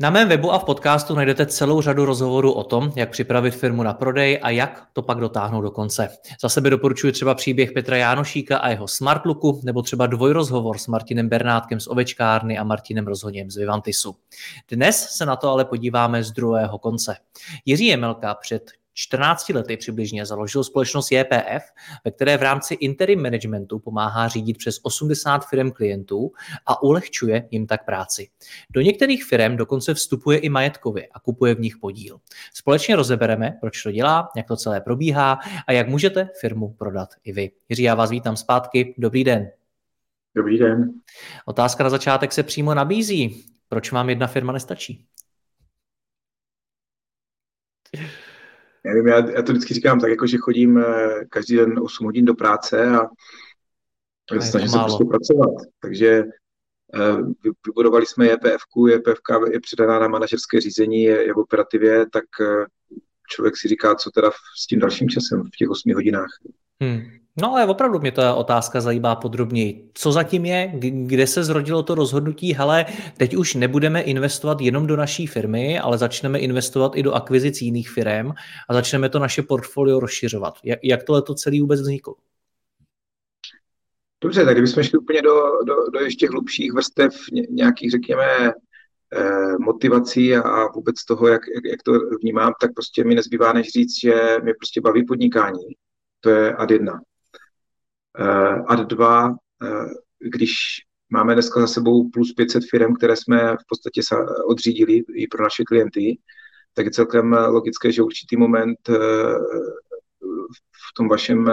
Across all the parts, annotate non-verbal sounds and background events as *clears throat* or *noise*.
Na mém webu a v podcastu najdete celou řadu rozhovorů o tom, jak připravit firmu na prodej a jak to pak dotáhnout do konce. Za sebe doporučuji třeba příběh Petra Jánošíka a jeho Smartlooku, nebo třeba dvojrozhovor s Martinem Bernátkem z Ovečkárny a Martinem Rozhoněm z Vivantisu. Dnes se na to ale podíváme z druhého konce. Jiří Jemelka před 14 lety přibližně založil společnost JPF, ve které v rámci interim managementu pomáhá řídit přes 80 firm klientů a ulehčuje jim tak práci. Do některých firm dokonce vstupuje i majetkově a kupuje v nich podíl. Společně rozebereme, proč to dělá, jak to celé probíhá a jak můžete firmu prodat i vy. Jiří, já vás vítám zpátky. Dobrý den. Dobrý den. Otázka na začátek se přímo nabízí. Proč vám jedna firma nestačí? Já, já to vždycky říkám tak, jako že chodím eh, každý den 8 hodin do práce a, a snažím se prostě pracovat. Takže eh, vybudovali jsme JPF, JPF je předaná na manažerské řízení, je, je v operativě, tak eh, člověk si říká, co teda s tím dalším časem v těch 8 hodinách. Hmm. No ale opravdu mě ta otázka zajímá podrobněji. Co zatím je, kde se zrodilo to rozhodnutí, hele, teď už nebudeme investovat jenom do naší firmy, ale začneme investovat i do akvizic jiných firm a začneme to naše portfolio rozšiřovat. Jak, tohle to celý vůbec vzniklo? Dobře, tak kdybychom šli úplně do, do, do ještě hlubších vrstev nějakých, řekněme, eh, motivací a vůbec toho, jak, jak, jak to vnímám, tak prostě mi nezbývá než říct, že mě prostě baví podnikání. To je ad jedna. Eh, ad 2, eh, když máme dneska za sebou plus 500 firm, které jsme v podstatě odřídili i pro naše klienty, tak je celkem logické, že určitý moment eh, v tom vašem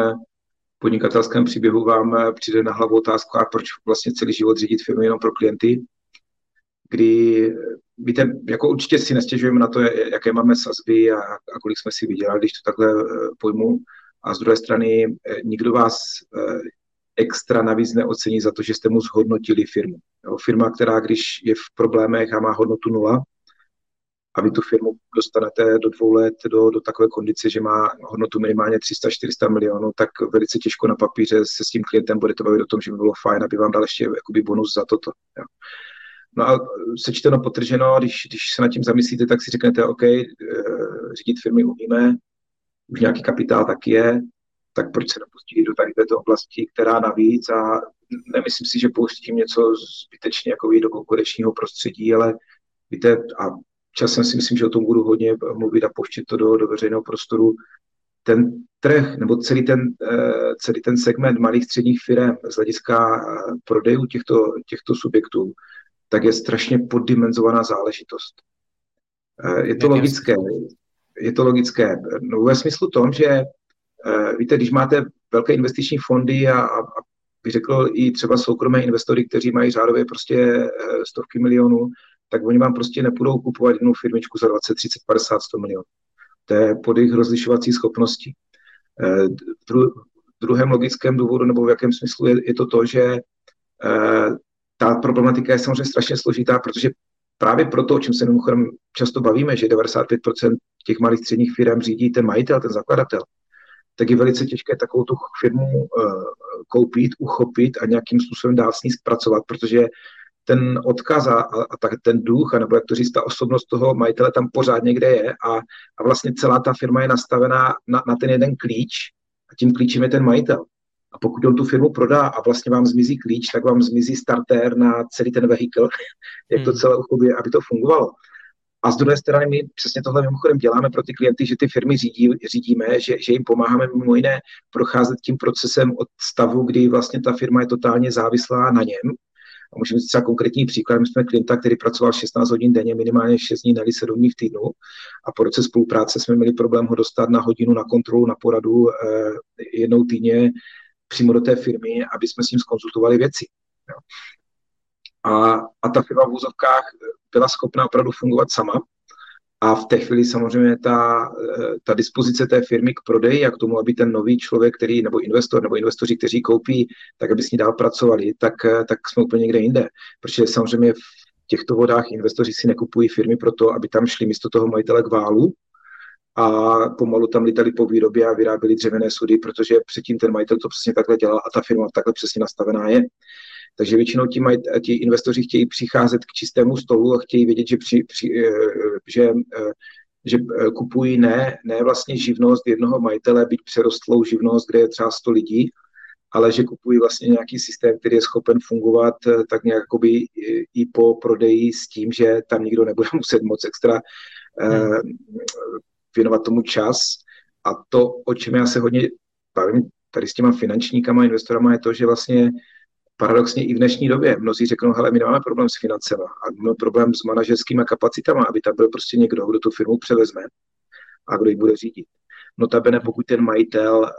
podnikatelském příběhu vám přijde na hlavu otázka, a proč vlastně celý život řídit firmu jenom pro klienty, kdy víte, jako určitě si nestěžujeme na to, jaké máme sazby a, a kolik jsme si vydělali, když to takhle pojmu, a z druhé strany eh, nikdo vás eh, extra navíc neocení za to, že jste mu zhodnotili firmu. Jo, firma, která když je v problémech a má hodnotu nula, a vy tu firmu dostanete do dvou let do, do takové kondice, že má hodnotu minimálně 300-400 milionů, tak velice těžko na papíře se s tím klientem budete bavit o tom, že by bylo fajn, aby vám dal ještě jakoby bonus za toto. Jo. No a sečteno, potrženo, když, když se nad tím zamyslíte, tak si řeknete, OK, eh, řídit firmy umíme, už nějaký kapitál tak je, tak proč se nepustit do tady této oblasti, která navíc a nemyslím si, že pouštím něco zbytečně jako do konkurenčního prostředí, ale víte, a časem si myslím, že o tom budu hodně mluvit a pouštět to do, do veřejného prostoru. Ten trh nebo celý ten, eh, celý ten segment malých středních firm z hlediska eh, prodejů těchto, těchto subjektů, tak je strašně poddimenzovaná záležitost. Eh, je to logické je to logické. No, ve smyslu tom, že eh, víte, když máte velké investiční fondy a, a, bych řekl i třeba soukromé investory, kteří mají řádově prostě eh, stovky milionů, tak oni vám prostě nepůjdou kupovat jednu firmičku za 20, 30, 50, 100 milionů. To je pod jejich rozlišovací schopnosti. Eh, v druhém logickém důvodu, nebo v jakém smyslu je, je to to, že ta problematika je samozřejmě strašně složitá, protože právě proto, o čem se mimochodem často bavíme, že 95% těch malých středních firm řídí ten majitel, ten zakladatel, tak je velice těžké takovou tu firmu uh, koupit, uchopit a nějakým způsobem dál s ní zpracovat, protože ten odkaz a, a tak, ten duch, nebo jak to říct, ta osobnost toho majitele tam pořád někde je a, a vlastně celá ta firma je nastavená na, na ten jeden klíč a tím klíčem je ten majitel. A pokud on tu firmu prodá a vlastně vám zmizí klíč, tak vám zmizí startér na celý ten vehikl, *laughs* jak to hmm. celé uchopí, aby to fungovalo. A z druhé strany my přesně tohle mimochodem děláme pro ty klienty, že ty firmy řídí, řídíme, že, že jim pomáháme mimo jiné procházet tím procesem od stavu, kdy vlastně ta firma je totálně závislá na něm A můžeme říct třeba konkrétní příklad. My jsme klienta, který pracoval 16 hodin denně, minimálně 6 dní, ne 7 dní v týdnu. A po roce spolupráce jsme měli problém ho dostat na hodinu na kontrolu, na poradu eh, jednou týdně přímo do té firmy, aby jsme s ním skonzultovali věci. Jo. A, a ta firma v úzovkách byla schopná opravdu fungovat sama, a v té chvíli samozřejmě ta, ta dispozice té firmy k prodeji a k tomu, aby ten nový člověk, který, nebo investor, nebo investoři, kteří koupí, tak aby s ní dál pracovali, tak, tak jsme úplně někde jinde. Protože samozřejmě v těchto vodách investoři si nekupují firmy proto, aby tam šli místo toho majitele k válu, a pomalu tam lítali po výrobě a vyráběli dřevěné sudy, protože předtím ten majitel to přesně takhle dělal a ta firma takhle přesně nastavená je. Takže většinou ti, maj, ti investoři chtějí přicházet k čistému stolu a chtějí vědět, že, při, při, eh, že, eh, že eh, kupují ne, ne vlastně živnost jednoho majitele, byť přerostlou živnost, kde je třeba 100 lidí, ale že kupují vlastně nějaký systém, který je schopen fungovat tak nějak i po prodeji s tím, že tam nikdo nebude *laughs* muset moc extra hmm. Věnovat tomu čas. A to, o čem já se hodně bavím tady s těma finančníkama, investorama, je to, že vlastně paradoxně i v dnešní době mnozí řeknou, hele, my nemáme problém s financema a máme problém s manažerskými kapacitama, aby tam byl prostě někdo, kdo tu firmu převezme a kdo ji bude řídit. Notabene, pokud ten majitel uh,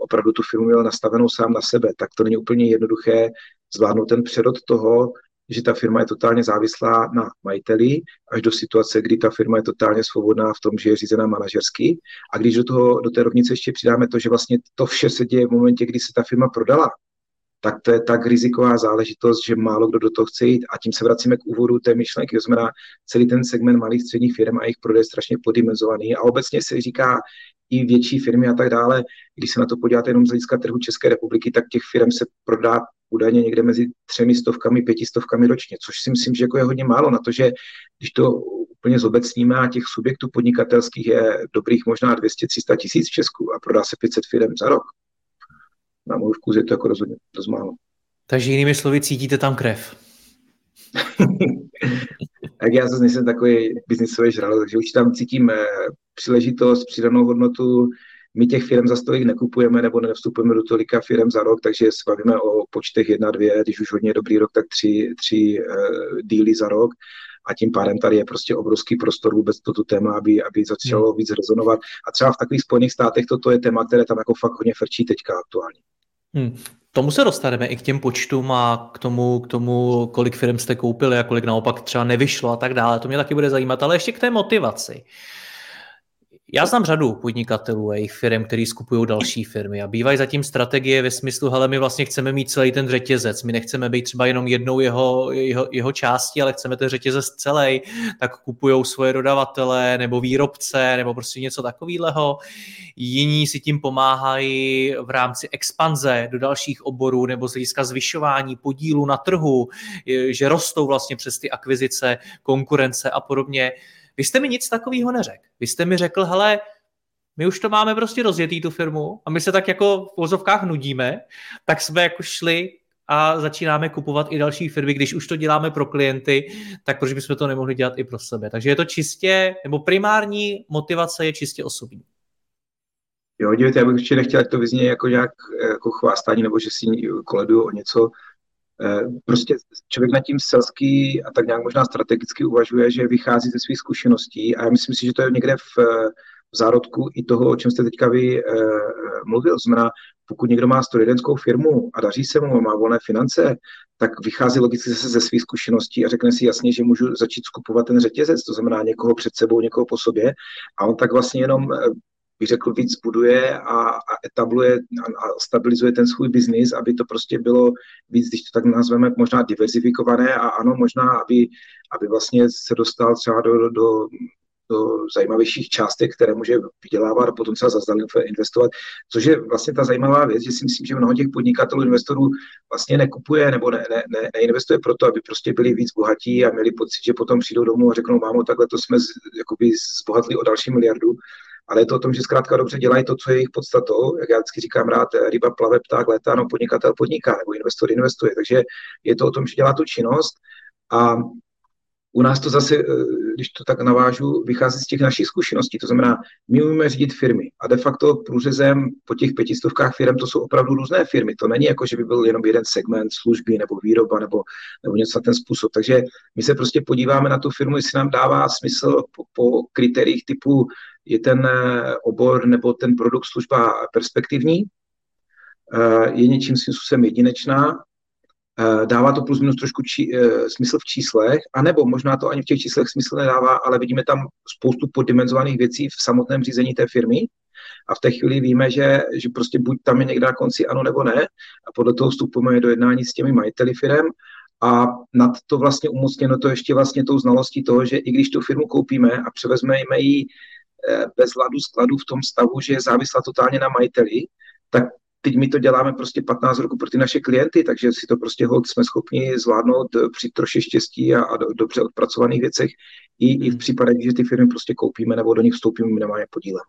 opravdu tu firmu měl nastavenou sám na sebe, tak to není úplně jednoduché zvládnout ten přerod toho, že ta firma je totálně závislá na majiteli, až do situace, kdy ta firma je totálně svobodná v tom, že je řízená manažersky. A když do, toho, do té rovnice ještě přidáme to, že vlastně to vše se děje v momentě, kdy se ta firma prodala, tak to je tak riziková záležitost, že málo kdo do toho chce jít. A tím se vracíme k úvodu té myšlenky. To znamená, celý ten segment malých středních firm a jejich prodej je strašně podimenzovaný. A obecně se říká i větší firmy a tak dále. Když se na to podíváte jenom z hlediska trhu České republiky, tak těch firm se prodá údajně někde mezi třemi stovkami, pětistovkami ročně, což si myslím, že jako je hodně málo na to, že když to úplně zobecníme a těch subjektů podnikatelských je dobrých možná 200-300 tisíc v Česku a prodá se 500 firm za rok, na můj vkus je to jako rozhodně dost málo. Takže jinými slovy cítíte tam krev. *laughs* tak já zase nejsem takový biznisový žral, takže už tam cítím eh, příležitost, přidanou hodnotu. My těch firm za stolik nekupujeme nebo nevstupujeme do tolika firm za rok, takže se bavíme o počtech jedna, dvě, když už hodně dobrý rok, tak tři, tři uh, díly za rok a tím pádem tady je prostě obrovský prostor vůbec toto téma, aby, aby začalo hmm. víc rezonovat. A třeba v takových Spojených státech toto je téma, které tam jako fakt hodně frčí teďka aktuálně. Hmm. Tomu se dostaneme i k těm počtům a k tomu, k tomu, kolik firm jste koupili a kolik naopak třeba nevyšlo a tak dále. To mě taky bude zajímat, ale ještě k té motivaci. Já znám řadu podnikatelů a jejich firm, který skupují další firmy a bývají zatím strategie ve smyslu, hele, my vlastně chceme mít celý ten řetězec, my nechceme být třeba jenom jednou jeho, jeho, jeho části, ale chceme ten řetězec celý, tak kupují svoje dodavatele nebo výrobce nebo prostě něco takového. Jiní si tím pomáhají v rámci expanze do dalších oborů nebo z hlediska zvyšování podílu na trhu, že rostou vlastně přes ty akvizice, konkurence a podobně. Vy jste mi nic takového neřekl. Vy jste mi řekl, hele, my už to máme prostě rozjetý tu firmu a my se tak jako v vozovkách nudíme, tak jsme jako šli a začínáme kupovat i další firmy, když už to děláme pro klienty, tak proč bychom to nemohli dělat i pro sebe. Takže je to čistě, nebo primární motivace je čistě osobní. Jo, dívejte, já bych ještě nechtěl, ať to vyzně jako nějak jako chvástání, nebo že si koleduju o něco. Eh, prostě člověk nad tím selský a tak nějak možná strategicky uvažuje, že vychází ze svých zkušeností a já myslím si, že to je někde v, v zárodku i toho, o čem jste teďka vy eh, mluvil. Znamená, pokud někdo má strojidenskou firmu a daří se mu a má volné finance, tak vychází logicky zase ze svých zkušeností a řekne si jasně, že můžu začít skupovat ten řetězec, to znamená někoho před sebou, někoho po sobě a on tak vlastně jenom eh, bych řekl, víc buduje a, a etabluje a, a stabilizuje ten svůj biznis, aby to prostě bylo víc, když to tak nazveme, možná diverzifikované a ano, možná, aby, aby vlastně se dostal třeba do, do, do zajímavějších částek, které může vydělávat a potom třeba zazdali investovat, což je vlastně ta zajímavá věc, že si myslím, že mnoho těch podnikatelů, investorů vlastně nekupuje nebo ne, ne, ne, neinvestuje proto, aby prostě byli víc bohatí a měli pocit, že potom přijdou domů a řeknou, mámo, takhle to jsme z, jakoby zbohatli o další miliardu, ale je to o tom, že zkrátka dobře dělají to, co je jejich podstatou. Jak já vždycky říkám rád, ryba plave, pták letá, no podnikatel podniká, nebo investor investuje. Takže je to o tom, že dělá tu činnost a u nás to zase, eh, když to tak navážu, vychází z těch našich zkušeností. To znamená, my umíme řídit firmy a de facto průřezem po těch pětistovkách firm to jsou opravdu různé firmy. To není jako, že by byl jenom jeden segment služby nebo výroba nebo, nebo něco na ten způsob. Takže my se prostě podíváme na tu firmu, jestli nám dává smysl po, po kritériích typu je ten eh, obor nebo ten produkt služba perspektivní, eh, je něčím svým způsobem jedinečná, Eh, dává to plus minus trošku či, smysl v číslech, anebo možná to ani v těch číslech smysl nedává, ale vidíme tam spoustu poddimenzovaných věcí v samotném řízení té firmy. A v té chvíli víme, že, že prostě buď tam je někde na konci ano nebo ne. A podle toho vstupujeme do jednání s těmi majiteli firm a nad to vlastně umocněno to ještě vlastně tou znalostí toho, že i když tu firmu koupíme a převezmeme ji bez hladu skladu v tom stavu, že je závislá totálně na majiteli, tak teď my to děláme prostě 15 roku pro ty naše klienty, takže si to prostě hod jsme schopni zvládnout při troši štěstí a, a do, dobře odpracovaných věcech i, i v hmm. případech, že ty firmy prostě koupíme nebo do nich vstoupíme minimálně podílem.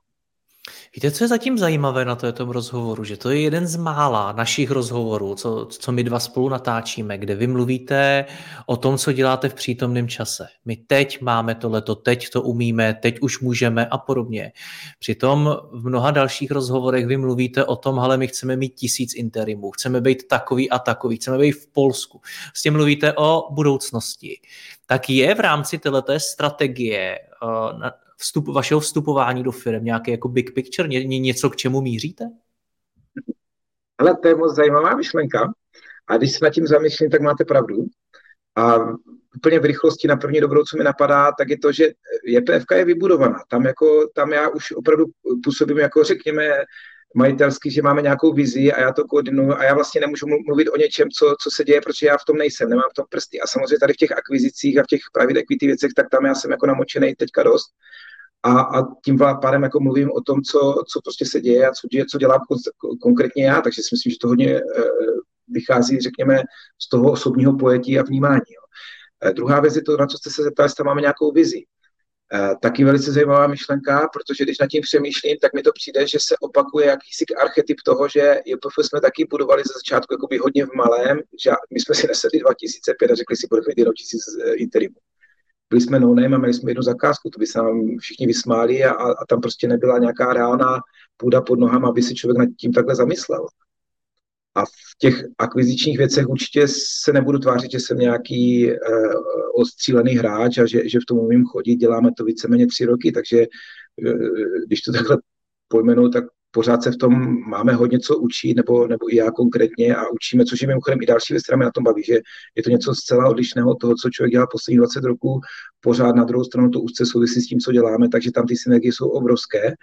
Víte, co je zatím zajímavé na tom rozhovoru? Že to je jeden z mála našich rozhovorů, co, co my dva spolu natáčíme, kde vy mluvíte o tom, co děláte v přítomném čase. My teď máme tohleto, teď to umíme, teď už můžeme a podobně. Přitom v mnoha dalších rozhovorech vy mluvíte o tom, ale my chceme mít tisíc interimů, chceme být takový a takový, chceme být v Polsku. Vlastně mluvíte o budoucnosti. Tak je v rámci této strategie eh, vstup, vašeho vstupování do firm, nějaký jako big picture, ně, něco, k čemu míříte? Ale to je moc zajímavá myšlenka. A když se nad tím zamýšlím, tak máte pravdu. A úplně v rychlosti na první dobrou, co mi napadá, tak je to, že JPFK je vybudovaná. Tam, jako, tam já už opravdu působím jako, řekněme, majitelsky, že máme nějakou vizi a já to koordinuju a já vlastně nemůžu mluvit o něčem, co, co se děje, protože já v tom nejsem, nemám v tom prsty. A samozřejmě tady v těch akvizicích a v těch private equity věcech, tak tam já jsem jako namočený teďka dost. A, a tím pádem jako mluvím o tom, co, co prostě se děje a co, děje, co dělám konkrétně já, takže si myslím, že to hodně uh, vychází, řekněme, z toho osobního pojetí a vnímání. Jo. Uh, druhá věc je to, na co jste se zeptali, jestli máme nějakou vizi. Uh, taky velice zajímavá myšlenka, protože když nad tím přemýšlím, tak mi to přijde, že se opakuje jakýsi archetyp toho, že JPF jsme taky budovali ze začátku jakoby hodně v malém, že my jsme si nesedli 2005 a řekli si, budeme mít jenom tisíc interimů byli jsme no name a měli jsme jednu zakázku, to by se nám všichni vysmáli a, a tam prostě nebyla nějaká reálná půda pod nohama, aby si člověk nad tím takhle zamyslel. A v těch akvizičních věcech určitě se nebudu tvářit, že jsem nějaký uh, ostřílený hráč a že, že v tom umím chodit. Děláme to víceméně tři roky, takže uh, když to takhle pojmenu, tak pořád se v tom máme hodně co učit, nebo, nebo i já konkrétně a učíme, což je mimochodem i další věc, která mě na tom baví, že je to něco zcela odlišného od toho, co člověk dělá posledních 20 roků, pořád na druhou stranu to úzce souvisí s tím, co děláme, takže tam ty synergie jsou obrovské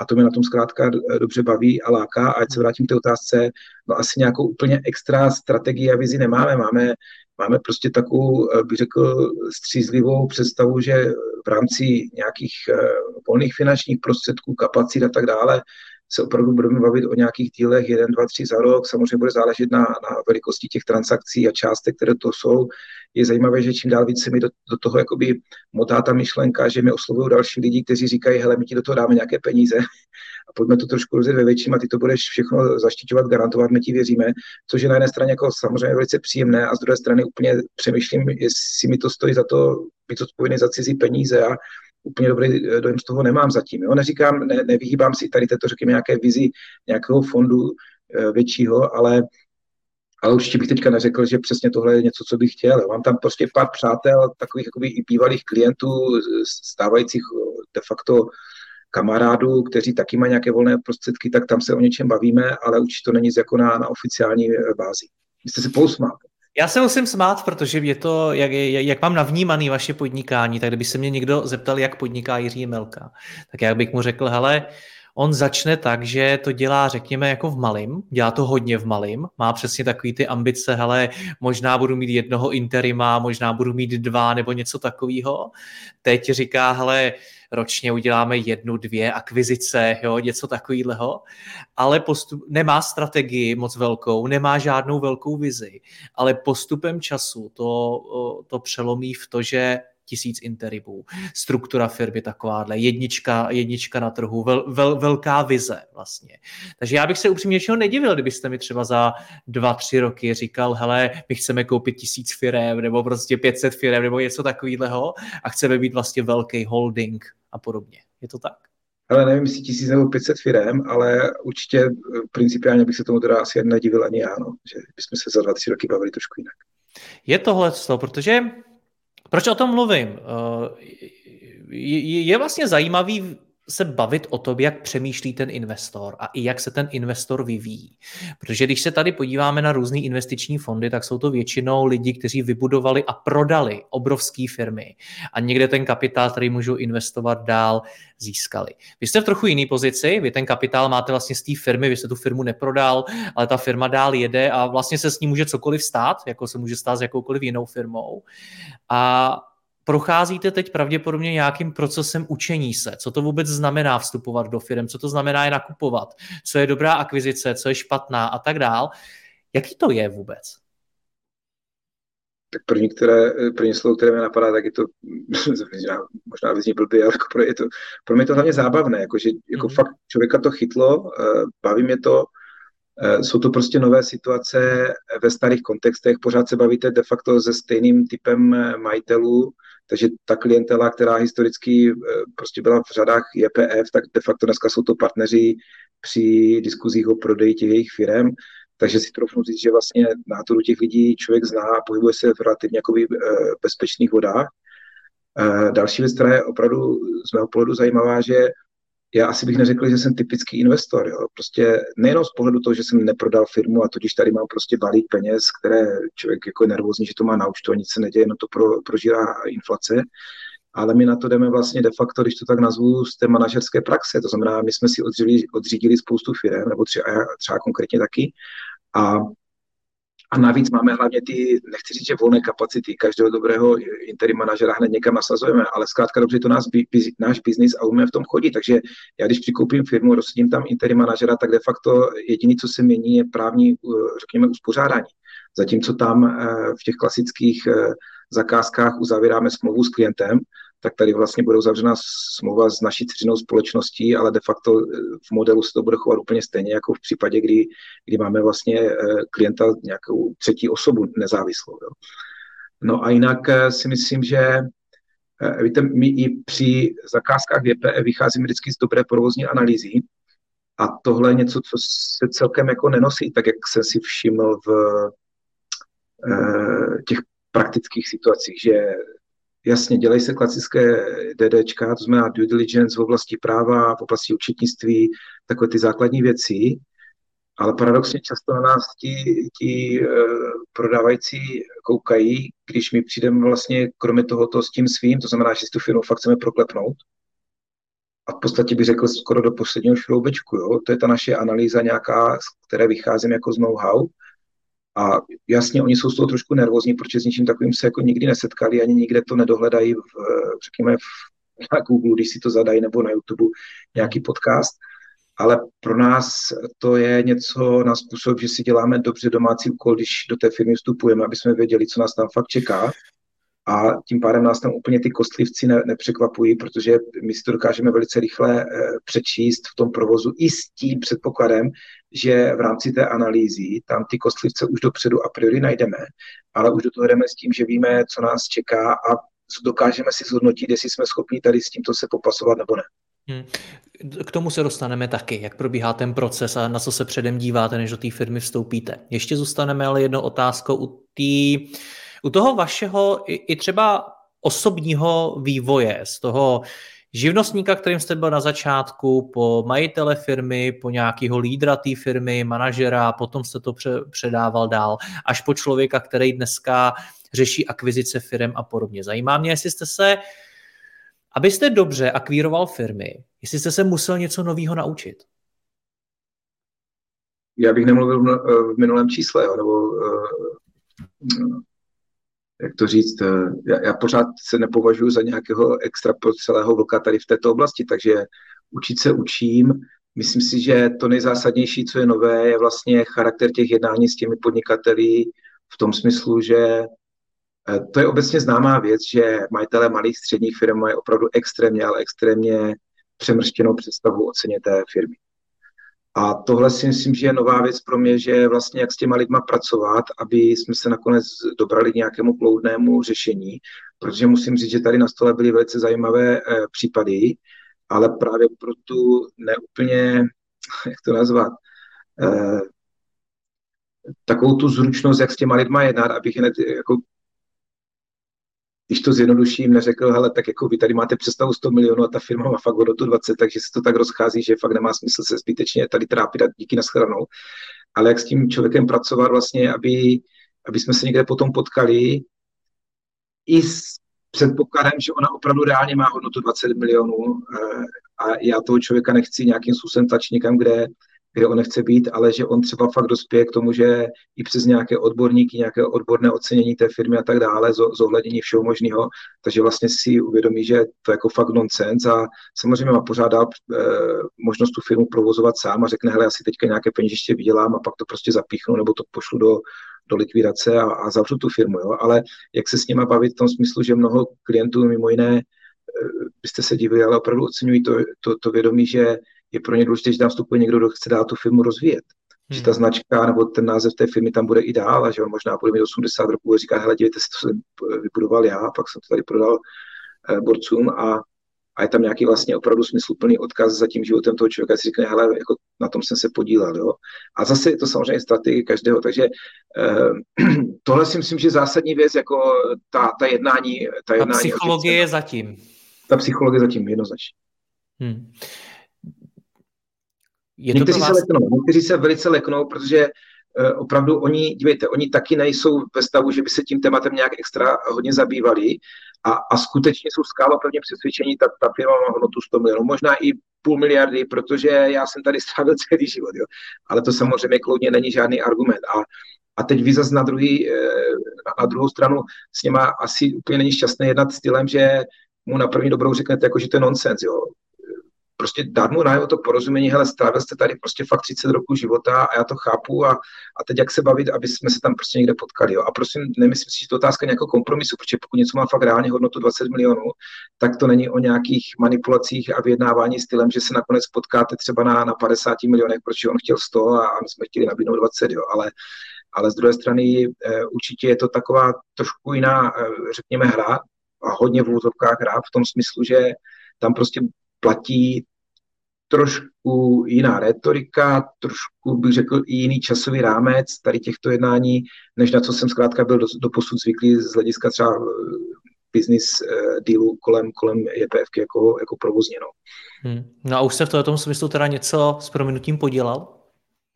a to mě na tom zkrátka dobře baví a láká. A ať se vrátím k té otázce, no asi nějakou úplně extra strategii a vizi nemáme. Máme, máme prostě takovou, eh, bych řekl, střízlivou představu, že v rámci nějakých eh, volných finančních prostředků, kapacit a tak dále, se opravdu budeme bavit o nějakých dílech 1, 2, 3 za rok. Samozřejmě bude záležet na, na velikosti těch transakcí a částek, které to jsou. Je zajímavé, že čím dál více mi do, do toho jakoby motá ta myšlenka, že mi oslovují další lidi, kteří říkají, hele, my ti do toho dáme nějaké peníze a pojďme to trošku rozjet ve větším a ty to budeš všechno zaštiťovat, garantovat, my ti věříme, což je na jedné straně jako samozřejmě velice příjemné a z druhé strany úplně přemýšlím, jestli mi to stojí za to být odpovědný za cizí peníze a úplně dobrý eh, dojem z toho nemám zatím. Jo? Neříkám, ne, nevyhýbám si tady této, řekněme, nějaké vizi nějakého fondu e, většího, ale ale určitě bych teďka neřekl, že přesně tohle je něco, co bych chtěl. Mám tam prostě pár přátel, takových jakoby i bývalých klientů, stávajících de facto kamarádů, kteří taky mají nějaké volné prostředky, tak tam se o něčem bavíme, ale určitě to není jako na, na oficiální eh, bázi. Vy jste se pousmál. Já se musím smát, protože je to, jak, jak mám navnímaný vaše podnikání, tak kdyby se mě někdo zeptal, jak podniká Jiří Melka, tak já bych mu řekl, hele, on začne tak, že to dělá, řekněme, jako v malým, dělá to hodně v malým, má přesně takový ty ambice, hele, možná budu mít jednoho interima, možná budu mít dva nebo něco takového. Teď říká, hele, ročně uděláme jednu, dvě akvizice, jo, něco takového, ale postup, nemá strategii moc velkou, nemá žádnou velkou vizi, ale postupem času to, to přelomí v to, že tisíc interibů, struktura firmy takováhle, jednička, jednička na trhu, vel, vel, velká vize vlastně. Takže já bych se upřímně něčeho nedivil, kdybyste mi třeba za dva, tři roky říkal, hele, my chceme koupit tisíc firem, nebo prostě 500 firem, nebo něco takového a chceme být vlastně velký holding a podobně. Je to tak? Ale nevím, jestli tisíc nebo 500 firem, ale určitě eh, principiálně bych se tomu teda asi nedivil ani já, no, že bychom se za dva, tři roky bavili trošku jinak. Je tohle to, protože proč o tom mluvím? Eh, je vlastně zajímavý se bavit o tom, jak přemýšlí ten investor a i jak se ten investor vyvíjí. Protože když se tady podíváme na různé investiční fondy, tak jsou to většinou lidi, kteří vybudovali a prodali obrovské firmy a někde ten kapitál, který můžou investovat dál, získali. Vy jste v trochu jiný pozici, vy ten kapitál máte vlastně z té firmy, vy jste tu firmu neprodal, ale ta firma dál jede a vlastně se s ní může cokoliv stát, jako se může stát s jakoukoliv jinou firmou. A procházíte teď pravděpodobně nějakým procesem učení se. Co to vůbec znamená vstupovat do firm, co to znamená je nakupovat, co je dobrá akvizice, co je špatná a tak dál. Jaký to je vůbec? Tak první, které, první slovo, které mě napadá, tak je to *laughs* možná vyzní blbý, ale jako pro, je to, pro mě je to hlavně zábavné, jako, že jako mm. fakt člověka to chytlo, eh, baví mě to, eh, jsou to prostě nové situace ve starých kontextech, pořád se bavíte de facto se stejným typem eh, majitelů, takže ta klientela, která historicky eh, prostě byla v řadách JPF, tak de facto dneska jsou to partneři při diskuzích o prodeji těch jejich firm. Takže si trochu říct, že vlastně náturu těch lidí člověk zná a pohybuje se v relativně jakoby, eh, bezpečných vodách. Eh, další věc, která je opravdu z mého pohledu zajímavá, že já asi bych neřekl, že jsem typický investor. Jo. Prostě nejenom z pohledu toho, že jsem neprodal firmu a totiž tady mám prostě balík peněz, které člověk jako je nervózní, že to má na účtu a nic se neděje, no to pro, prožírá inflace. Ale my na to jdeme vlastně de facto, když to tak nazvu, z té manažerské praxe. To znamená, my jsme si odřídili, odřídili spoustu firm, nebo třeba, třeba konkrétně taky, a a navíc máme hlavně ty, nechci říct, že volné kapacity, každého dobrého interim manažera hned někam nasazujeme, ale zkrátka dobře to nás, náš biznis a umíme v tom chodit. Takže já když přikoupím firmu, rozsedím tam interim manažera, tak de facto jediné, co se mění, je právní, řekněme, uspořádání. Zatímco tam eh, v těch klasických eh, zakázkách uzavíráme smlouvu s klientem, tak tady vlastně bude uzavřena smlouva s naší dceřinou společností, ale de facto eh, v modelu se to bude chovat úplně stejně jako v případě, kdy, kdy máme vlastně eh, klienta nějakou třetí osobu nezávislou. Jo. No a jinak eh, si myslím, že víte, my i při zakázkách VPE vycházíme vždycky z dobré provozní analýzy a tohle je něco, co se celkem jako nenosí, tak jak jsem si všiml v těch praktických situacích, že Jasně, dělají se klasické DDčka, to znamená due diligence v oblasti práva, v oblasti účetnictví, takové ty základní věci, ale paradoxně často na nás ti, ti uh, prodávající koukají, když my přijdeme vlastně kromě tohoto s tím svým, to znamená, že si tu firmu fakt chceme proklepnout. A v podstatě bych řekl skoro do posledního šroubečku. Jo? To je ta naše analýza nějaká, z které vycházím jako z know-how. A jasně, oni jsou z toho trošku nervózní, protože s ničím takovým se jako nikdy nesetkali, ani nikde to nedohledají, v, řekněme, v, na Google, když si to zadají, nebo na YouTube nějaký podcast. Ale pro nás to je něco na způsob, že si děláme dobře domácí úkol, když do té firmy vstupujeme, aby jsme věděli, co nás tam fakt čeká a tím pádem nás tam úplně ty kostlivci ne, nepřekvapují, protože my si to dokážeme velice rychle e, přečíst v tom provozu i s tím předpokladem, že v rámci té analýzy tam ty kostlivce už dopředu a priori najdeme, ale už do toho jdeme s tím, že víme, co nás čeká a dokážeme si zhodnotit, jestli jsme schopni tady s tímto se popasovat nebo ne. Hmm. K tomu se dostaneme taky, jak probíhá ten proces a na co se předem díváte, než do té firmy vstoupíte. Ještě zůstaneme ale jednou otázkou u té u toho vašeho i, i třeba osobního vývoje, z toho živnostníka, kterým jste byl na začátku, po majitele firmy, po nějakého lídra té firmy, manažera, potom jste to pře- předával dál, až po člověka, který dneska řeší akvizice firm a podobně. Zajímá mě, jestli jste se, abyste dobře akvíroval firmy, jestli jste se musel něco nového naučit. Já bych nemluvil v minulém čísle, nebo jak to říct, eh, já, já pořád se nepovažuji za nějakého extra pro celého vlka tady v této oblasti, takže učit se učím. Myslím si, že to nejzásadnější, co je nové, je vlastně charakter těch jednání s těmi podnikateli v tom smyslu, že To je obecně známá věc, že majitelé malých středních firm mají opravdu extrémně, ale extrémně přemrštěnou představu o ceně té firmy. A tohle si myslím, že je nová věc pro mě, že vlastně jak s těma lidma pracovat, aby jsme se nakonec dobrali k nějakému kloudnému řešení, protože musím říct, že tady na stole byly velice zajímavé eh, případy, ale právě pro tu neúplně, *laughs* jak to nazvat, eh, takovou tu zručnost, jak s těma lidma jednat, abych hned jako když to zjednoduším, neřekl, hele, tak jako vy tady máte představu 100 milionů a ta firma má fakt hodnotu 20, takže se to tak rozchází, že fakt nemá smysl se zbytečně tady trápit a díky nashledanou. Ale jak s tím člověkem pracovat vlastně, aby, aby jsme se někde potom potkali i s předpokladem, že ona opravdu reálně má hodnotu 20 milionů eh, a já toho člověka nechci nějakým způsobem tlačit někam, kde kde on nechce být, ale že on třeba fakt dospěje k tomu, že i přes nějaké odborníky, nějaké odborné ocenění té firmy a tak dále, zohlednění všeho možného, takže vlastně si uvědomí, že to je jako fakt nonsense a samozřejmě má pořád dál e, možnost tu firmu provozovat sám a řekne, hele, já si teďka nějaké ještě vydělám a pak to prostě zapíchnu nebo to pošlu do, do likvidace a, a zavřu tu firmu, jo? ale jak se s nima bavit v tom smyslu, že mnoho klientů mimo jiné, e, byste se divili, ale opravdu oceňují to, to, to vědomí, že je pro ně důležité, že tam vstupuje někdo, kdo chce dát tu firmu rozvíjet. Hmm. Že ta značka nebo ten název té firmy tam bude i dál a že on možná bude mít 80 roků a říká, hele, dívejte, to jsem vybudoval já, a pak jsem to tady prodal eh, borcům a, a je tam nějaký vlastně opravdu smysluplný odkaz za tím životem toho člověka, si řekne, hele, jako na tom jsem se podílel, jo. A zase je to samozřejmě strategie každého, takže eh, *clears throat* tohle si myslím, že zásadní věc, jako ta, ta jednání. Ta, jednání ta psychologie je zatím. Ta psychologie zatím, jednoznačně. Hmm. Je to někteří, vás... se leknou, někteří se velice leknou, protože uh, opravdu oni, dívejte, oni taky nejsou ve stavu, že by se tím tématem nějak extra hodně zabývali a, a skutečně jsou pevně přesvědčení, ta, ta firma má hodnotu 100 milionů, možná i půl miliardy, protože já jsem tady strávil *laughs* celý život, jo. ale to samozřejmě kloudně není žádný argument. A, a teď vy zase na, druhý, eh, na druhou stranu s něma asi úplně není šťastné jednat stylem, že mu na první dobrou řeknete, jako, že to je nonsens. Jo prostě dát mu najevo to porozumění, hele, strávil jste tady prostě fakt 30 roků života a já to chápu a, a teď jak se bavit, aby jsme se tam prostě někde potkali. Jo. A prosím, nemyslím si, že to otázka nějakého kompromisu, protože pokud něco má fakt reálně hodnotu 20 milionů, tak to není o nějakých manipulacích a vyjednávání stylem, že se nakonec potkáte třeba na, na 50 milionech, protože on chtěl 100 a, a my jsme chtěli nabídnout 20, jo. ale ale z druhé strany e, určitě je to taková trošku jiná, e, řekněme, hra, a hodně v úzovkách hra v tom smyslu, že tam prostě platí trošku jiná retorika, trošku bych řekl i jiný časový rámec tady těchto jednání, než na co jsem zkrátka byl do, do posud zvyklý z hlediska třeba eh, business uh, dealu kolem, kolem JPF jako, jako provozně. No. Hmm. no a už se v tom smyslu teda něco s prominutím podělal?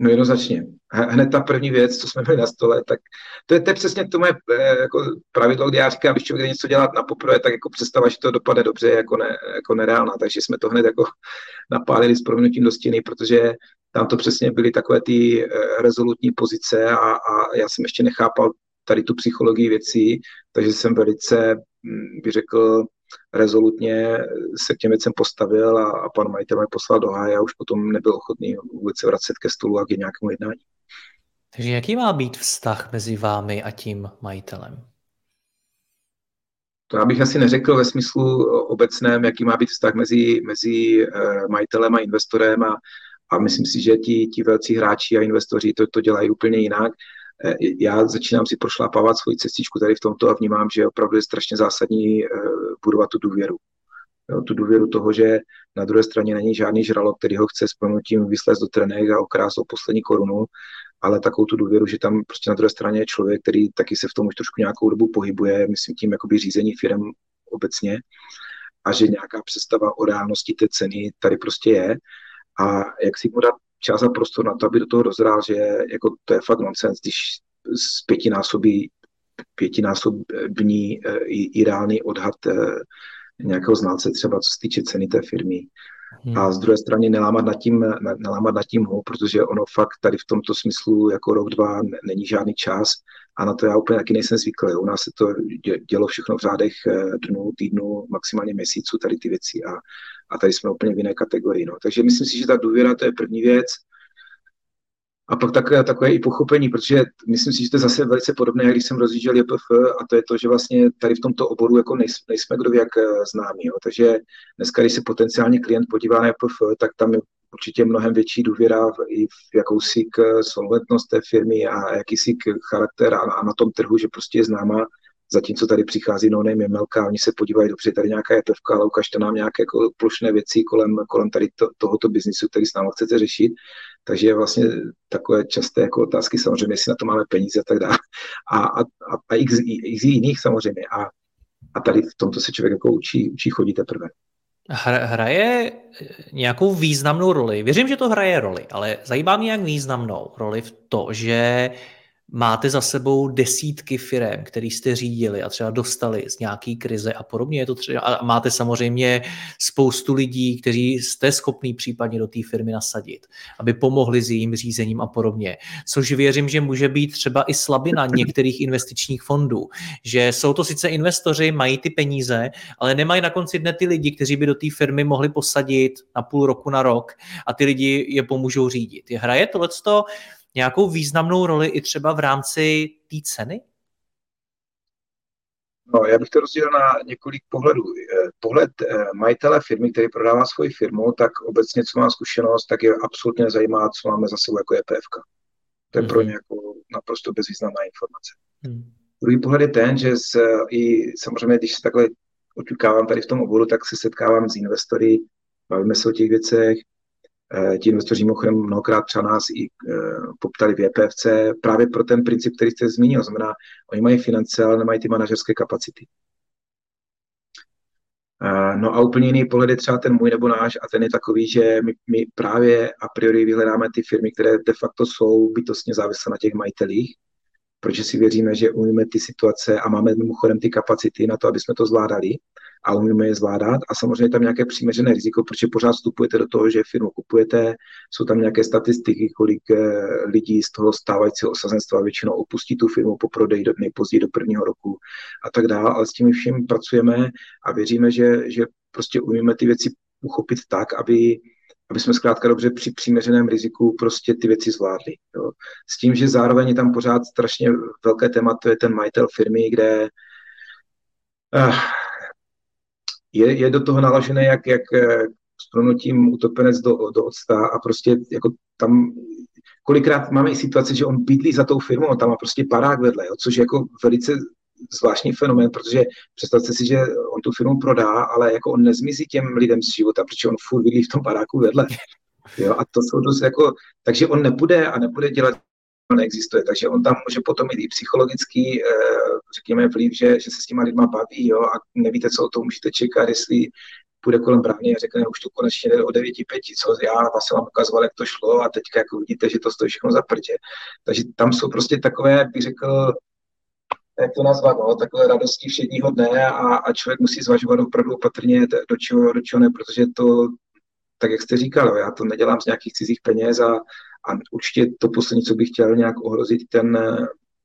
No jednoznačně. Hned ta první věc, co jsme měli na stole, tak to je, to je přesně to moje eh, jako pravidlo, kde já říkám, když člověk něco dělat na poprvé, tak jako představa, že to dopadne dobře, je jako, ne, jako nereálná. Takže jsme to hned jako *laughs* napálili s proměnutím do stěny, protože tam to přesně byly takové ty eh, rezolutní pozice a, a já jsem ještě nechápal tady tu psychologii věcí, takže jsem velice, hm, bych řekl, rezolutně se k těm věcem postavil a, a pan majitel mě poslal do háje a už potom nebyl ochotný vůbec se vracet ke stolu a k nějakému jednání. Takže jaký má být vztah mezi vámi a tím majitelem? To já bych asi neřekl ve smyslu obecném, jaký má být vztah mezi, mezi eh, majitelem a investorem a, a myslím si, že ti, ti velcí hráči a investoři to, to dělají úplně jinak. Eh, já začínám si prošlápávat svoji cestičku tady v tomto a vnímám, že opravdu je strašně zásadní eh, budovat tu důvěru. Jo, tu důvěru toho, že na druhé straně není žádný žralok, který ho chce s tím vyslést do trenek a okrást o poslední korunu, ale takovou tu důvěru, že tam prostě na druhé straně je člověk, který taky se v tom už trošku nějakou dobu pohybuje, myslím tím jakoby řízení firm obecně, a že nějaká představa o reálnosti té ceny tady prostě je. A jak si mu dát čas a prostor na to, aby do toho dozrál, že jako to je fakt nonsens, když z pětinásobí, pětinásobní eh, i, i reálný odhad eh, nějakého znalce třeba, co se týče ceny té firmy. Hmm. A z druhé strany nelámat nad tím, nelámat nad tím ho, protože ono fakt tady v tomto smyslu jako rok, dva není žádný čas a na to já úplně taky nejsem zvyklý. U nás se to dělo všechno v řádech eh, dnů, týdnů, maximálně měsíců, tady ty věci a, a tady jsme úplně v jiné kategorii. No. Takže myslím si, že ta důvěra to je první věc. a pak takové, takové i pochopení, protože myslím si, že to je zase velice podobné, jak když jsem rozjížděl JPF a to je to, že vlastně tady v tomto oboru jako nejsme kdo jak eh, známí. Jo. Takže dneska, když se potenciálně klient podívá na JPF, tak tam určitě mnohem větší důvěra v, i v jakousi k solventnost té firmy a jakýsi k charakter a, a na tom trhu, že prostě je známá Zatímco tady přichází no name Melka, oni se podívají, dobře, tady nějaká je pevka, ale ukažte nám nějaké jako plošné věci kolem, kolem tady to, tohoto biznisu, který s námi chcete řešit. Takže je vlastně takové časté jako otázky, samozřejmě, jestli na to máme peníze a tak dále. A, a, a, a x, x jiných samozřejmě. A, a tady v tomto se člověk jako učí, učí chodit teprve. Hraje nějakou významnou roli. Věřím, že to hraje roli, ale zajímá mě jak významnou roli v to, že máte za sebou desítky firm, který jste řídili a třeba dostali z nějaký krize a podobně. Je to třeba, a máte samozřejmě spoustu lidí, kteří jste schopný případně do té firmy nasadit, aby pomohli s jejím řízením a podobně. Což věřím, že může být třeba i slabina některých investičních fondů, že jsou to sice investoři, mají ty peníze, ale nemají na konci dne ty lidi, kteří by do té firmy mohli posadit na půl roku, na rok a ty lidi je pomůžou řídit. Je hraje tohleto nějakou významnou roli i třeba v rámci té ceny? No, já bych to rozdělil na několik pohledů. Eh, pohled eh, majitele firmy, který prodává svoji firmu, tak obecně, co má zkušenost, tak je absolutně nezajímá, co máme za sebou jako EPF. To je hmm. pro ně jako naprosto bezvýznamná informace. Hmm. Druhý pohled je ten, že z, i samozřejmě, když se takhle oťukávám tady v tom oboru, tak se setkávám s investory, bavíme se o těch věcech, ti investoři mimochodem mnohokrát třeba nás i eh, poptali v JPFC právě pro ten princip, který jste zmínil. Znamená, oni mají finance, ale nemají ty manažerské kapacity. Eh, no a úplně jiný pohled je třeba ten můj nebo náš a ten je takový, že my, my právě a priori vyhledáme ty firmy, které de facto jsou bytostně závislé na těch majitelích, protože si věříme, že umíme ty situace a máme mimochodem ty kapacity na to, aby jsme to zvládali a umíme je zvládat. A samozřejmě tam nějaké přiměřené riziko, protože pořád vstupujete do toho, že firmu kupujete, jsou tam nějaké statistiky, kolik eh, lidí z toho stávajícího osazenstva většinou opustí tu firmu po prodeji do nejpozději do prvního roku a tak dále. Ale s tím vším pracujeme a věříme, že, že prostě umíme ty věci uchopit tak, aby aby jsme zkrátka dobře při přiměřeném riziku prostě ty věci zvládli. Jo. S tím, že zároveň je tam pořád strašně velké téma, to je ten majitel firmy, kde uh, je, je do toho naložené jak, jak eh, s pronutím utopenec do, do odsta a prostě jako tam kolikrát máme i situace, že on bydlí za tou firmou, tam má prostě parák vedle, jo, což je jako velice zvláštní fenomén, protože představte si, že on tu firmu prodá, ale jako on nezmizí těm lidem z života, protože on furt bydlí v tom paráku vedle. *laughs* Jo, a to jsou dost jako, takže on nebude a nebude dělat neexistuje. Takže on tam může potom mít i psychologický, eh, řekněme, vliv, že, že se s těma lidma baví jo, a nevíte, co o tom můžete čekat, jestli půjde kolem brány a řekne, už to konečně jde o 9 5, co já vlastně vám ukazoval, jak to šlo a teďka jako vidíte, že to stojí všechno za prdě. Takže tam jsou prostě takové, jak bych řekl, jak to nazvat, no, takové radosti všedního dne a, a člověk musí zvažovat opravdu opatrně, do čeho, do čeho ne, protože to, tak jak jste říkal, já to nedělám z nějakých cizích peněz a, a určitě to poslední, co bych chtěl nějak ohrozit, ten,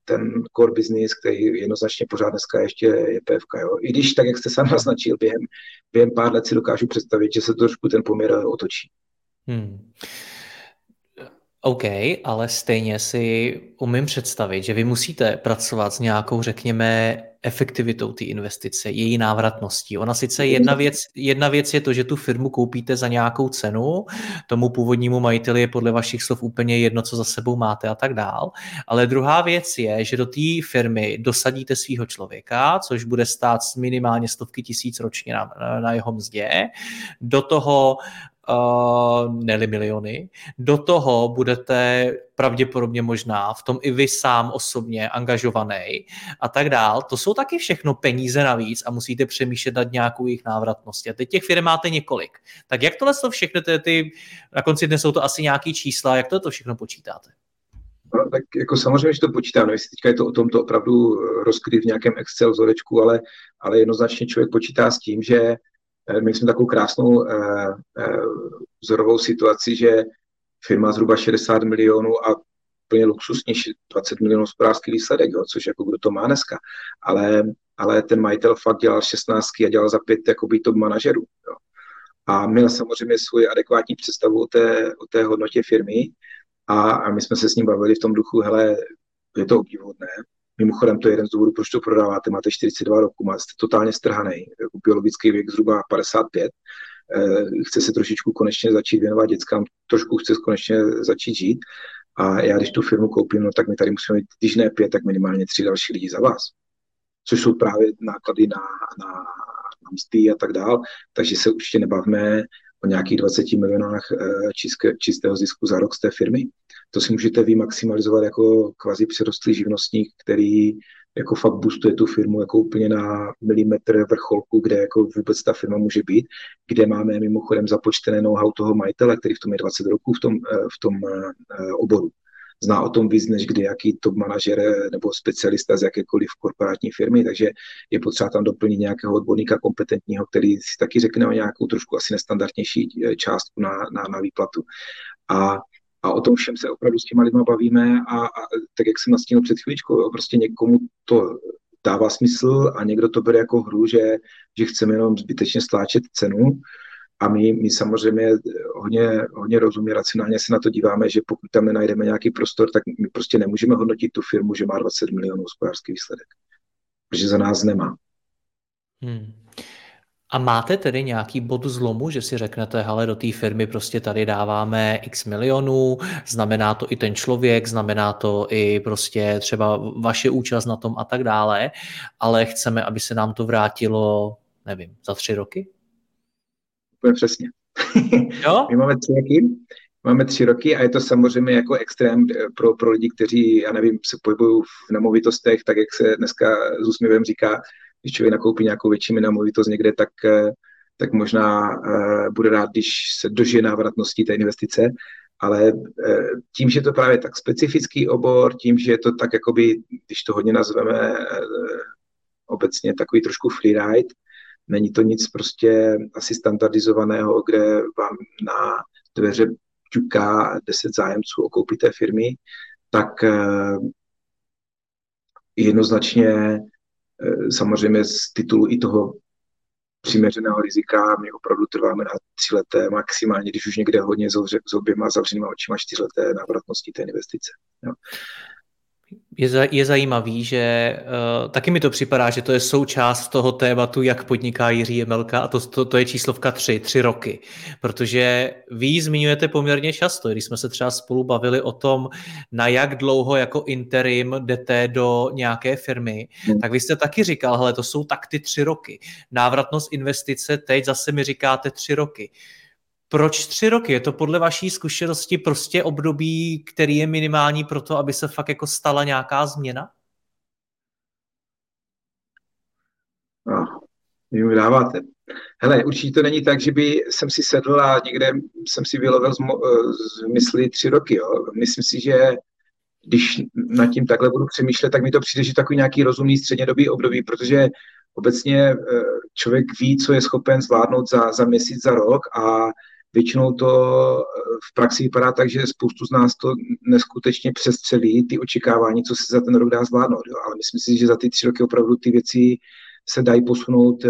ten core business, který jednoznačně pořád dneska ještě je PFK. Jo. I když, tak jak jste sám naznačil, během, během pár let si dokážu představit, že se trošku ten poměr otočí. Hmm. OK, ale stejně si umím představit, že vy musíte pracovat s nějakou, řekněme, efektivitou té investice, její návratností. Ona sice jedna věc, jedna věc je to, že tu firmu koupíte za nějakou cenu, tomu původnímu majiteli je podle vašich slov úplně jedno, co za sebou máte a tak dál, ale druhá věc je, že do té firmy dosadíte svého člověka, což bude stát minimálně stovky tisíc ročně na, na jeho mzdě, do toho uh, neli miliony. Do toho budete pravděpodobně možná v tom i vy sám osobně angažovaný a tak dál. To jsou taky všechno peníze navíc a musíte přemýšlet nad nějakou jejich návratností. A teď těch firm máte několik. Tak jak tohle to všechno, ty, ty, na konci dne jsou to asi nějaký čísla, jak to, všechno počítáte? No, tak jako samozřejmě, že to počítám, jestli teďka je to o tom to opravdu rozkryt v nějakém Excel vzorečku, ale, ale jednoznačně člověk počítá s tím, že Eh, my jsme takovou krásnou eh, eh, vzorovou situaci, že firma zhruba 60 milionů a plně luxusní 20 milionů hospodářský výsledek, jo, což jako kdo to má dneska. Ale, ale ten majitel fakt dělal 16 a dělal za pět jakoby top manažerů. Jo. A měl samozřejmě svoji adekvátní představu o té, o té hodnotě firmy A, a my jsme se s ním bavili v tom duchu, hele, je to obdivuhodné. Mimochodem, to je jeden z důvodů, proč to prodáváte. Máte 42 roku, máte totálně strhaný, biologický věk zhruba 55. Eh, chce se trošičku konečně začít věnovat dětskám, trošku chce konečně začít žít. A já, když tu firmu koupím, no, tak my tady musíme mít, když ne pět, tak minimálně tři další lidi za vás. Což jsou právě náklady na, na, na mzdy a tak dál. Takže se určitě nebavme o nějakých 20 milionách eh, čistě, čistého zisku za rok z té firmy. To si můžete vy maximalizovat jako kvazi přirostlý živnostník, který jako fakt boostuje tu firmu jako úplně na milimetr vrcholku, kde jako vůbec ta firma může být, kde máme mimochodem započtené know-how toho majitele, který v tom je 20 roků v tom, eh, v tom eh, oboru. Zná o tom víc než kdy jaký top manažer nebo specialista z jakékoliv korporátní firmy, takže je potřeba tam doplnit nějakého odborníka kompetentního, který si taky řekne o nějakou trošku asi nestandardnější eh, částku na, na, na výplatu. A a o tom všem se opravdu s těma lidma bavíme a, a tak, jak jsem nastínil před chvíličkou, prostě někomu to dává smysl a někdo to bere jako hru, že, že chceme jenom zbytečně stláčet cenu a my, my samozřejmě hodně, hodně rozumně, racionálně se na to díváme, že pokud tam nenajdeme nějaký prostor, tak my prostě nemůžeme hodnotit tu firmu, že má 20 milionů hospodářský výsledek, protože za nás nemá. Hmm. A máte tedy nějaký bod zlomu, že si řeknete, hele, do té firmy prostě tady dáváme x milionů, znamená to i ten člověk, znamená to i prostě třeba vaše účast na tom a tak dále, ale chceme, aby se nám to vrátilo, nevím, za tři roky? Úplně přesně. Jo? *laughs* My máme tři roky, máme tři roky a je to samozřejmě jako extrém pro, pro lidi, kteří, já nevím, se pohybují v nemovitostech, tak jak se dneska s úsměvem říká, když člověk nakoupí nějakou větší nemovitost někde, tak, eh, tak možná uh, bude rád, když se dožije návratnosti té investice, ale uh, tím, že je to právě tak specifický obor, tím, že je to tak, jakoby, když to hodně nazveme uh, obecně takový trošku freeride, není to nic prostě asi standardizovaného, kde vám na dveře ťuká 10 zájemců o koupit té firmy, tak jednoznačně Eh, samozřejmě z titulu i toho přiměřeného rizika my opravdu trváme na tři leté, maximálně, když už někde hodně s oběma zavřenýma očima čtyřleté návratnosti té investice. Jo je, je zajímavý, že uh, taky mi to připadá, že to je součást toho tématu, jak podniká Jiří Jemelka a to, to, to je číslovka tři, tři roky. Protože vy ji zmiňujete poměrně často, když jsme se třeba spolu bavili o tom, na jak dlouho jako interim jdete do nějaké firmy, hmm. tak vy jste taky říkal, hele, to jsou tak ty tři roky. Návratnost investice, teď zase mi říkáte tři roky. Proč tři roky? Je to podle vaší zkušenosti prostě období, který je minimální pro to, aby se fakt jako stala nějaká změna? No, vy dáváte. Hele, určitě to není tak, že by jsem si sedl a někde jsem si vylovil z, mo- z mysli tři roky. Jo. Myslím si, že když nad tím takhle budu přemýšlet, tak mi to přijde, že takový nějaký rozumný střednědobý období, protože obecně eh, člověk ví, co je schopen zvládnout za, za měsíc, za rok a Většinou to eh, v praxi vypadá tak, že spoustu z nás to neskutečně přestřelí ty očekávání, co se za ten rok dá zvládnout. Jo. Ale myslím si, že za ty tři roky opravdu ty věci se dají posunout eh,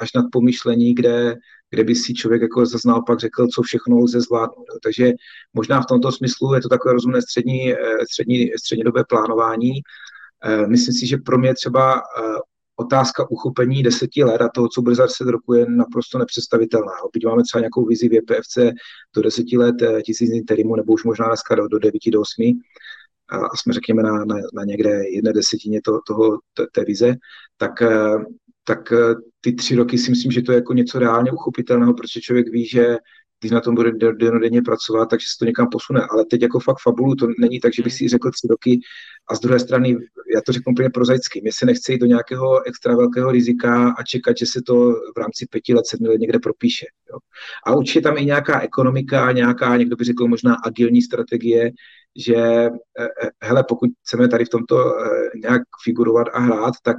až nad pomyšlení, kde, kde by si člověk jako zase naopak řekl, co všechno lze zvládnout. Jo. Takže možná v tomto smyslu je to takové rozumné střední, eh, střední, střednědobé plánování. Myslím si, že pro mě třeba otázka uchopení deseti let a toho, co bude za deset roku, je naprosto nepředstavitelná. Byť máme třeba nějakou vizi v JPFC do deseti let eh, tisíc interimu, nebo už možná dneska do, do devíti, do osmi, a jsme řekněme na, na, na někde jedné desetině to, toho, té, té vize, tak, eh, tak eh, ty tři roky si myslím, že to je jako něco reálně uchopitelného, protože člověk ví, že když na tom bude denodenně pracovat, takže se to někam posune. Ale teď jako fakt fabulu, to není tak, že bych si řekl tři roky a z druhé strany, já to řeknu úplně prozaicky, mě se nechce jít do nějakého extra velkého rizika a čekat, že se to v rámci pěti let, sedmi let někde propíše. Jo. A určitě tam i nějaká ekonomika, nějaká, někdo by řekl možná agilní strategie, že eh, eh, hele, pokud chceme tady v tomto eh, nějak figurovat a hrát, tak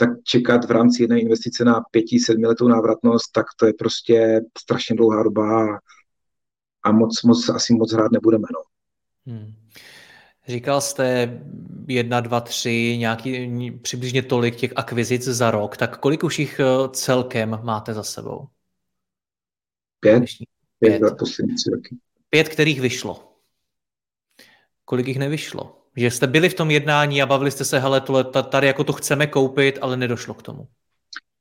tak čekat v rámci jedné investice na pěti, sedmiletou návratnost, tak to je prostě strašně dlouhá doba a moc, moc asi moc hrát nebudeme. No. Hmm. Říkal jste jedna, dva, tři, nějaký, přibližně tolik těch akvizic za rok, tak kolik už jich eh, celkem máte za sebou? Pět. Pět, pět za poslední tři roky. Pět, kterých vyšlo. kolik jich nevyšlo? Že jste byli v tom jednání a bavili jste se, hele, tohle, tady jako to chceme koupit, ale nedošlo k tomu.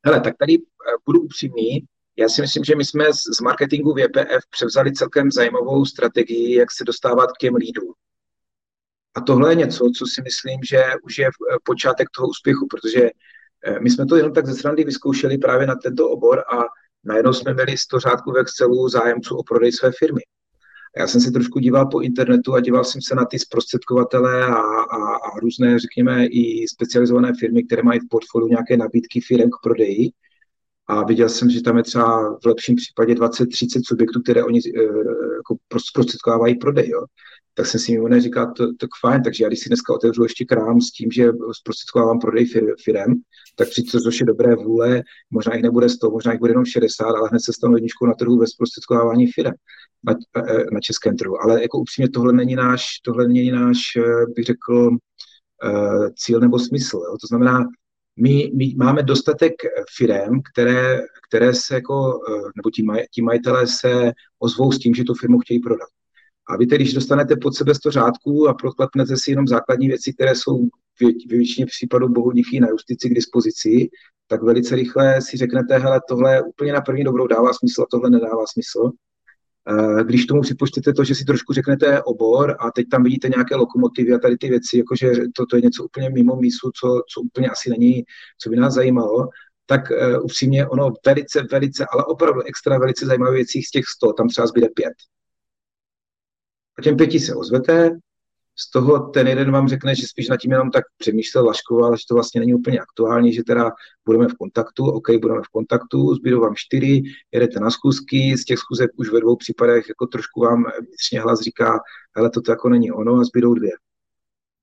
Hele, tak tady eh, budu upřímný. Já si myslím, že my jsme z marketingu VPF převzali celkem zajímavou strategii, jak se dostávat k těm lídům. A tohle je něco, co si myslím, že už je eh, počátek toho úspěchu, protože eh, my jsme to jenom tak ze srandy vyzkoušeli právě na tento obor a najednou jsme měli 100 řádků v Excelu zájemců o prodej své firmy. Já jsem se trošku díval po internetu a díval jsem se na ty zprostředkovatele a, a, a různé, řekněme, i specializované firmy, které mají v portfoliu nějaké nabídky firm k prodeji. A viděl jsem, že tam je třeba v lepším případě 20-30 subjektů, které oni e, jako zprostředkovávají prodej. Jo tak jsem si mimo říkal, to, tak fajn, takže já když si dneska otevřu ještě krám s tím, že zprostředkovávám prodej fir, firem, tak při což je dobré vůle, možná jich nebude 100, možná jich bude jenom 60, ale hned se stanu jedničkou na trhu ve zprostředkovávání firem na, e, na českém trhu. Ale jako upřímně tohle není náš, tohle není náš, e, bych řekl, e, cíl nebo smysl. Jo. To znamená, my, my máme dostatek firm, které, které se jako, nebo ti, maj, ti majitelé se ozvou s tím, že tu firmu chtějí prodat. A vy tedy, když dostanete pod sebe 100 řádků a proklepnete si jenom základní věci, které jsou v většině případů bohu díky na justici k dispozici, tak velice rychle si řeknete, hele, tohle úplně na první dobrou dává smysl a tohle nedává smysl. Eh, když tomu připočtete to, že si trošku řeknete obor a teď tam vidíte nějaké lokomotivy a tady ty věci, jakože to, to je něco úplně mimo mísu, co, co úplně asi není, co by nás zajímalo, tak uh, upřímně ono velice, velice, ale opravdu extra velice zajímavé věcí z těch 100, tam třeba zbyde pět. A těm pěti se ozvete, z toho ten jeden vám řekne, že spíš nad tím jenom tak přemýšlel, laškoval, že to vlastně není úplně aktuální, že teda budeme v kontaktu, OK, budeme v kontaktu, zbydou vám čtyři, jedete na schůzky, z těch schůzek už ve dvou případech jako trošku vám vnitřně hlas říká, hele, to jako není ono a zbydou dvě.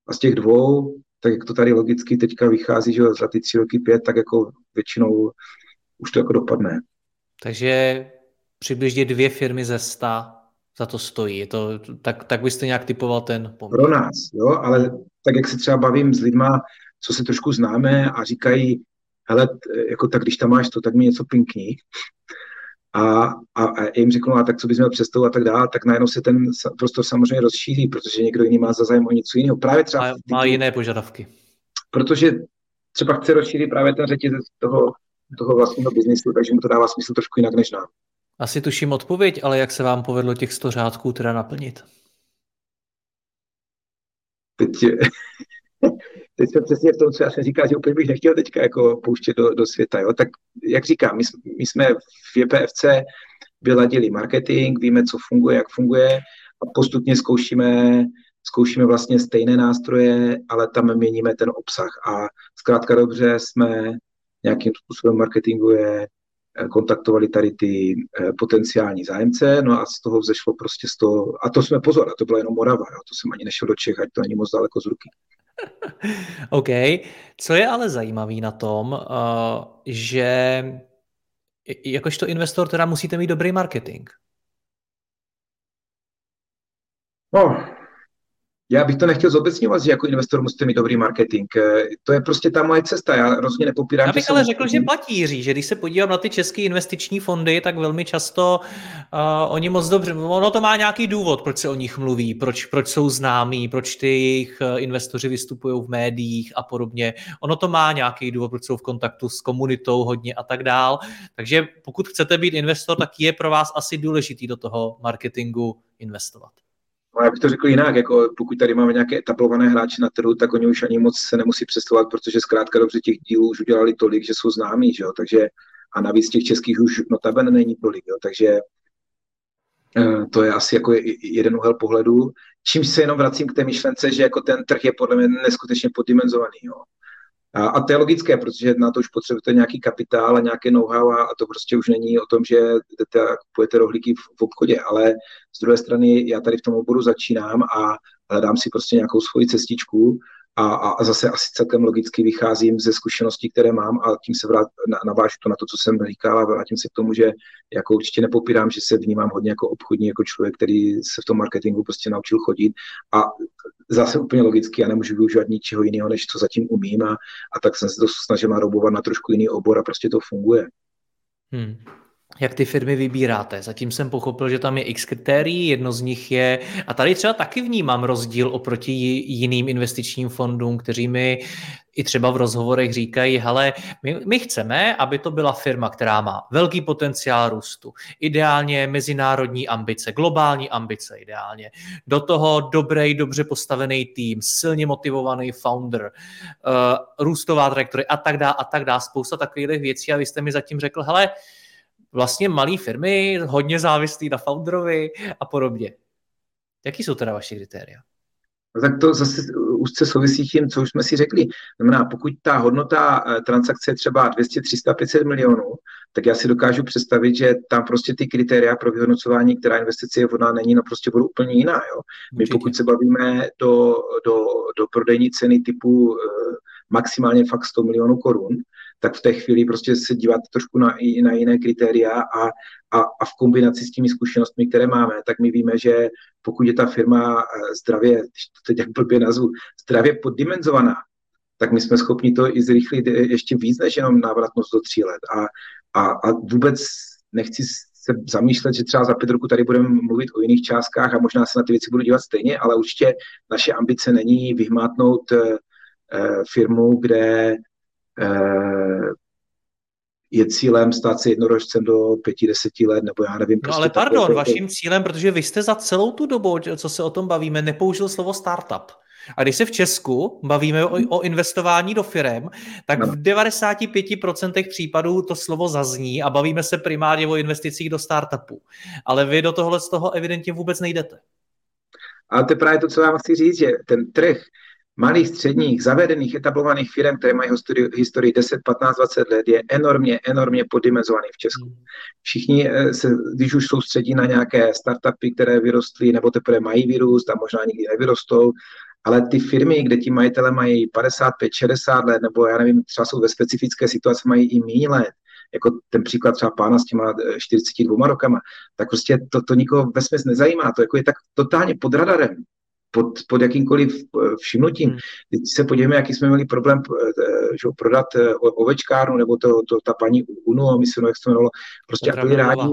A z těch dvou, tak jak to tady logicky teďka vychází, že za ty tři roky pět, tak jako většinou už to jako dopadne. Takže přibližně dvě firmy ze sta za to stojí. Je to, tak, tak byste nějak typoval ten poměr. Pro nás, jo, ale tak jak se třeba bavím s lidma, co se trošku známe a říkají, hele, jako tak když tam máš to, tak mi něco pinkní. A, a, a jim řeknu, a tak co bys měl přestou a tak dále, tak najednou se ten prostor samozřejmě rozšíří, protože někdo jiný má za zájem o něco jiného. Právě třeba... Má, má jiné požadavky. Protože třeba chce rozšířit právě ten řetězec toho, toho vlastního biznisu, takže mu to dává smysl trošku jinak než nám. Asi tuším odpověď, ale jak se vám povedlo těch 100 řádků teda naplnit? Teď, *laughs* teď jsem přesně v tom, co já jsem říkal, že úplně bych nechtěl teďka jako pouštět do, do světa. Jo? Tak jak říkám, my, my jsme v JPFC vyladili marketing, víme, co funguje, jak funguje a postupně zkoušíme, zkoušíme vlastně stejné nástroje, ale tam měníme ten obsah. A zkrátka dobře jsme nějakým způsobem marketinguje kontaktovali tady ty eh, potenciální zájemce, no a z toho vzešlo prostě z toho, a to jsme pozor, a to byla jenom Morava, jo, to jsem ani nešel do Čech, ať to není moc daleko z ruky. *laughs* OK. Co je ale zajímavé na tom, uh, že jakožto investor teda musíte mít dobrý marketing. No, já bych to nechtěl zobecňovat, že jako investor musíte mít dobrý marketing. Eh, to je prostě ta moje cesta. Já rozhodně nepopírám. Já bych ale řekl, že platí, Jiří, že když se podívám na ty české investiční fondy, tak velmi často uh, oni moc dobře, ono to má nějaký důvod, proč se o nich mluví, proč, proč jsou známí, proč ty jejich eh, investoři vystupují v médiích a podobně. Ono to má nějaký důvod, proč jsou v kontaktu s komunitou hodně a tak dál. Takže pokud chcete být investor, tak je pro vás asi důležitý do toho marketingu investovat. No, já bych to řekl jinak, jako pokud tady máme nějaké etablované hráče na trhu, tak oni už ani moc se nemusí představovat, protože zkrátka dobře těch dílů už udělali tolik, že jsou známí, že jo? takže a navíc těch českých už notabene není tolik, jo? takže eh, to je asi jako jeden úhel pohledu. Čímž se jenom vracím k té myšlence, že jako ten trh je podle mě neskutečně poddimenzovaný. Jo. A, a to je logické, protože na to už potřebujete nějaký kapitál a nějaké know-how a, to prostě už není o tom, že jdete a kupujete rohlíky v, v obchodě, ale z druhé strany já tady v tom oboru začínám a hledám si prostě nějakou svoji cestičku a, a, zase asi celkem logicky vycházím ze zkušeností, které mám a tím se vrát, na, navážu to na to, co jsem říkal a vrátím se k tomu, že jako určitě nepopírám, že se vnímám hodně jako obchodní, jako člověk, který se v tom marketingu prostě naučil chodit a zase úplně logicky, já nemůžu využívat ničeho jiného, než co zatím umím a, a tak jsem se to snažil narobovat na trošku jiný obor a prostě to funguje. Hmm. Jak ty firmy vybíráte. Zatím jsem pochopil, že tam je x kritérií, jedno z nich je, a tady třeba taky vnímám rozdíl oproti jiným investičním fondům, kteří mi i třeba v rozhovorech říkají, hele, my, my chceme, aby to byla firma, která má velký potenciál růstu, ideálně mezinárodní ambice, globální ambice ideálně, do toho dobrý, dobře postavený tým, silně motivovaný founder, uh, růstová trajektory a tak dále a tak dále, spousta takových věcí a vy jste mi zatím řekl, hele, vlastně malé firmy, hodně závislí na founderovi a podobně. Jaký jsou teda vaše kritéria? No tak to zase úzce souvisí tím, co už jsme si řekli. Znamená, pokud ta hodnota eh, transakce je třeba 200, 300, 500 milionů, tak já si dokážu představit, že tam prostě ty kritéria pro vyhodnocování, která investice je vhodná, není, no prostě budou úplně jiná. Jo. My Určitě. pokud se bavíme do, do, do prodejní ceny typu eh, maximálně fakt 100 milionů korun, tak v té chvíli prostě se dívat trošku na, na jiné kritéria a, a, a v kombinaci s těmi zkušenostmi, které máme, tak my víme, že pokud je ta firma eh, zdravě, to teď jak blbě nazvu, zdravě poddimenzovaná, tak my jsme schopni to i zrychlit ještě víc než jenom návratnost do tří let. A, a, a vůbec nechci se zamýšlet, že třeba za pět roku tady budeme mluvit o jiných částkách a možná se na ty věci budu dívat stejně, ale určitě naše ambice není vyhmátnout eh, eh firmu, kde Eh, je cílem stát se jednorožcem do pěti, deseti let, nebo já nevím. No prostě ale pardon, takový... vaším cílem, protože vy jste za celou tu dobu, co se o tom bavíme, nepoužil slovo startup. A když se v Česku bavíme o, o investování do firem, tak v 95% případů to slovo zazní a bavíme se primárně o investicích do startupů. Ale vy do tohle z toho evidentně vůbec nejdete. Ale to je právě to, co vám chci říct, že ten trh malých, středních, zavedených, etablovaných firm, které mají historii, historii 10, 15, 20 let, je enormně, enormně poddimenzovaný v Česku. Hmm. Všichni eh, se, když už soustředí na nějaké startupy, které vyrostly, nebo teprve mají vyrůst a možná nikdy nevyrostou, ale ty firmy, kde ti majitele mají 55, 60 let, nebo já nevím, třeba jsou ve specifické situaci, mají i méně let, jako ten příklad třeba pána s těma 42 eh, rokama, tak prostě to, to nikoho ve nezajímá. To jako je tak totálně pod radarem pod, pod jakýmkoliv eh, všimnutím. Hmm. Teď se podívejme, jaký jsme měli problém eh, že, prodat eh, ovečkárnu, nebo to, to, ta paní Uno, myslím, jak se jmenovalo, prostě jak byli rádi,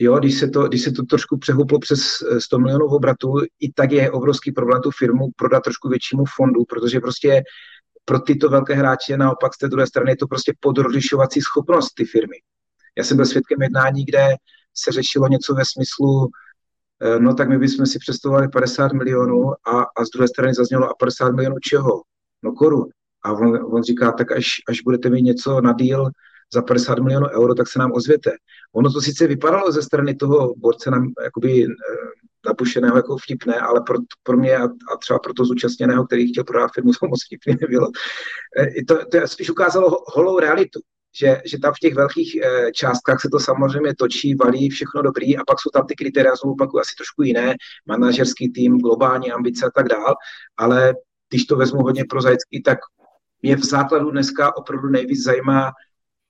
Jo, když se, to, když se to trošku přehouplo přes 100 milionů obratu, i tak je obrovský problém tu firmu prodat trošku většímu fondu, protože prostě pro tyto velké hráče naopak z té druhé strany je to prostě podrodišovací schopnost ty firmy. Já jsem byl svědkem jednání, kde se řešilo něco ve smyslu, Eh, no tak my bychom si představovali 50 milionů a, a z druhé strany zaznělo a 50 milionů čeho? No korun. A on, on říká, tak až, až budete mít něco na díl za 50 milionů euro, tak se nám ozvěte. Ono to sice vypadalo ze strany toho borce nám jakoby eh, napušeného jako vtipné, ale pro, pro mě a, a třeba pro to zúčastněného, který chtěl prodat firmu, *laughs* to moc vtipný nebylo. Eh, to, to spíš ukázalo holou realitu že, že tam v těch velkých e, částkách se to samozřejmě točí, valí všechno dobrý a pak jsou tam ty kritéria, znovu pak asi trošku jiné, manažerský tým, globální ambice a tak dál, ale když to vezmu hodně prozaicky, tak mě v základu dneska opravdu nejvíc zajímá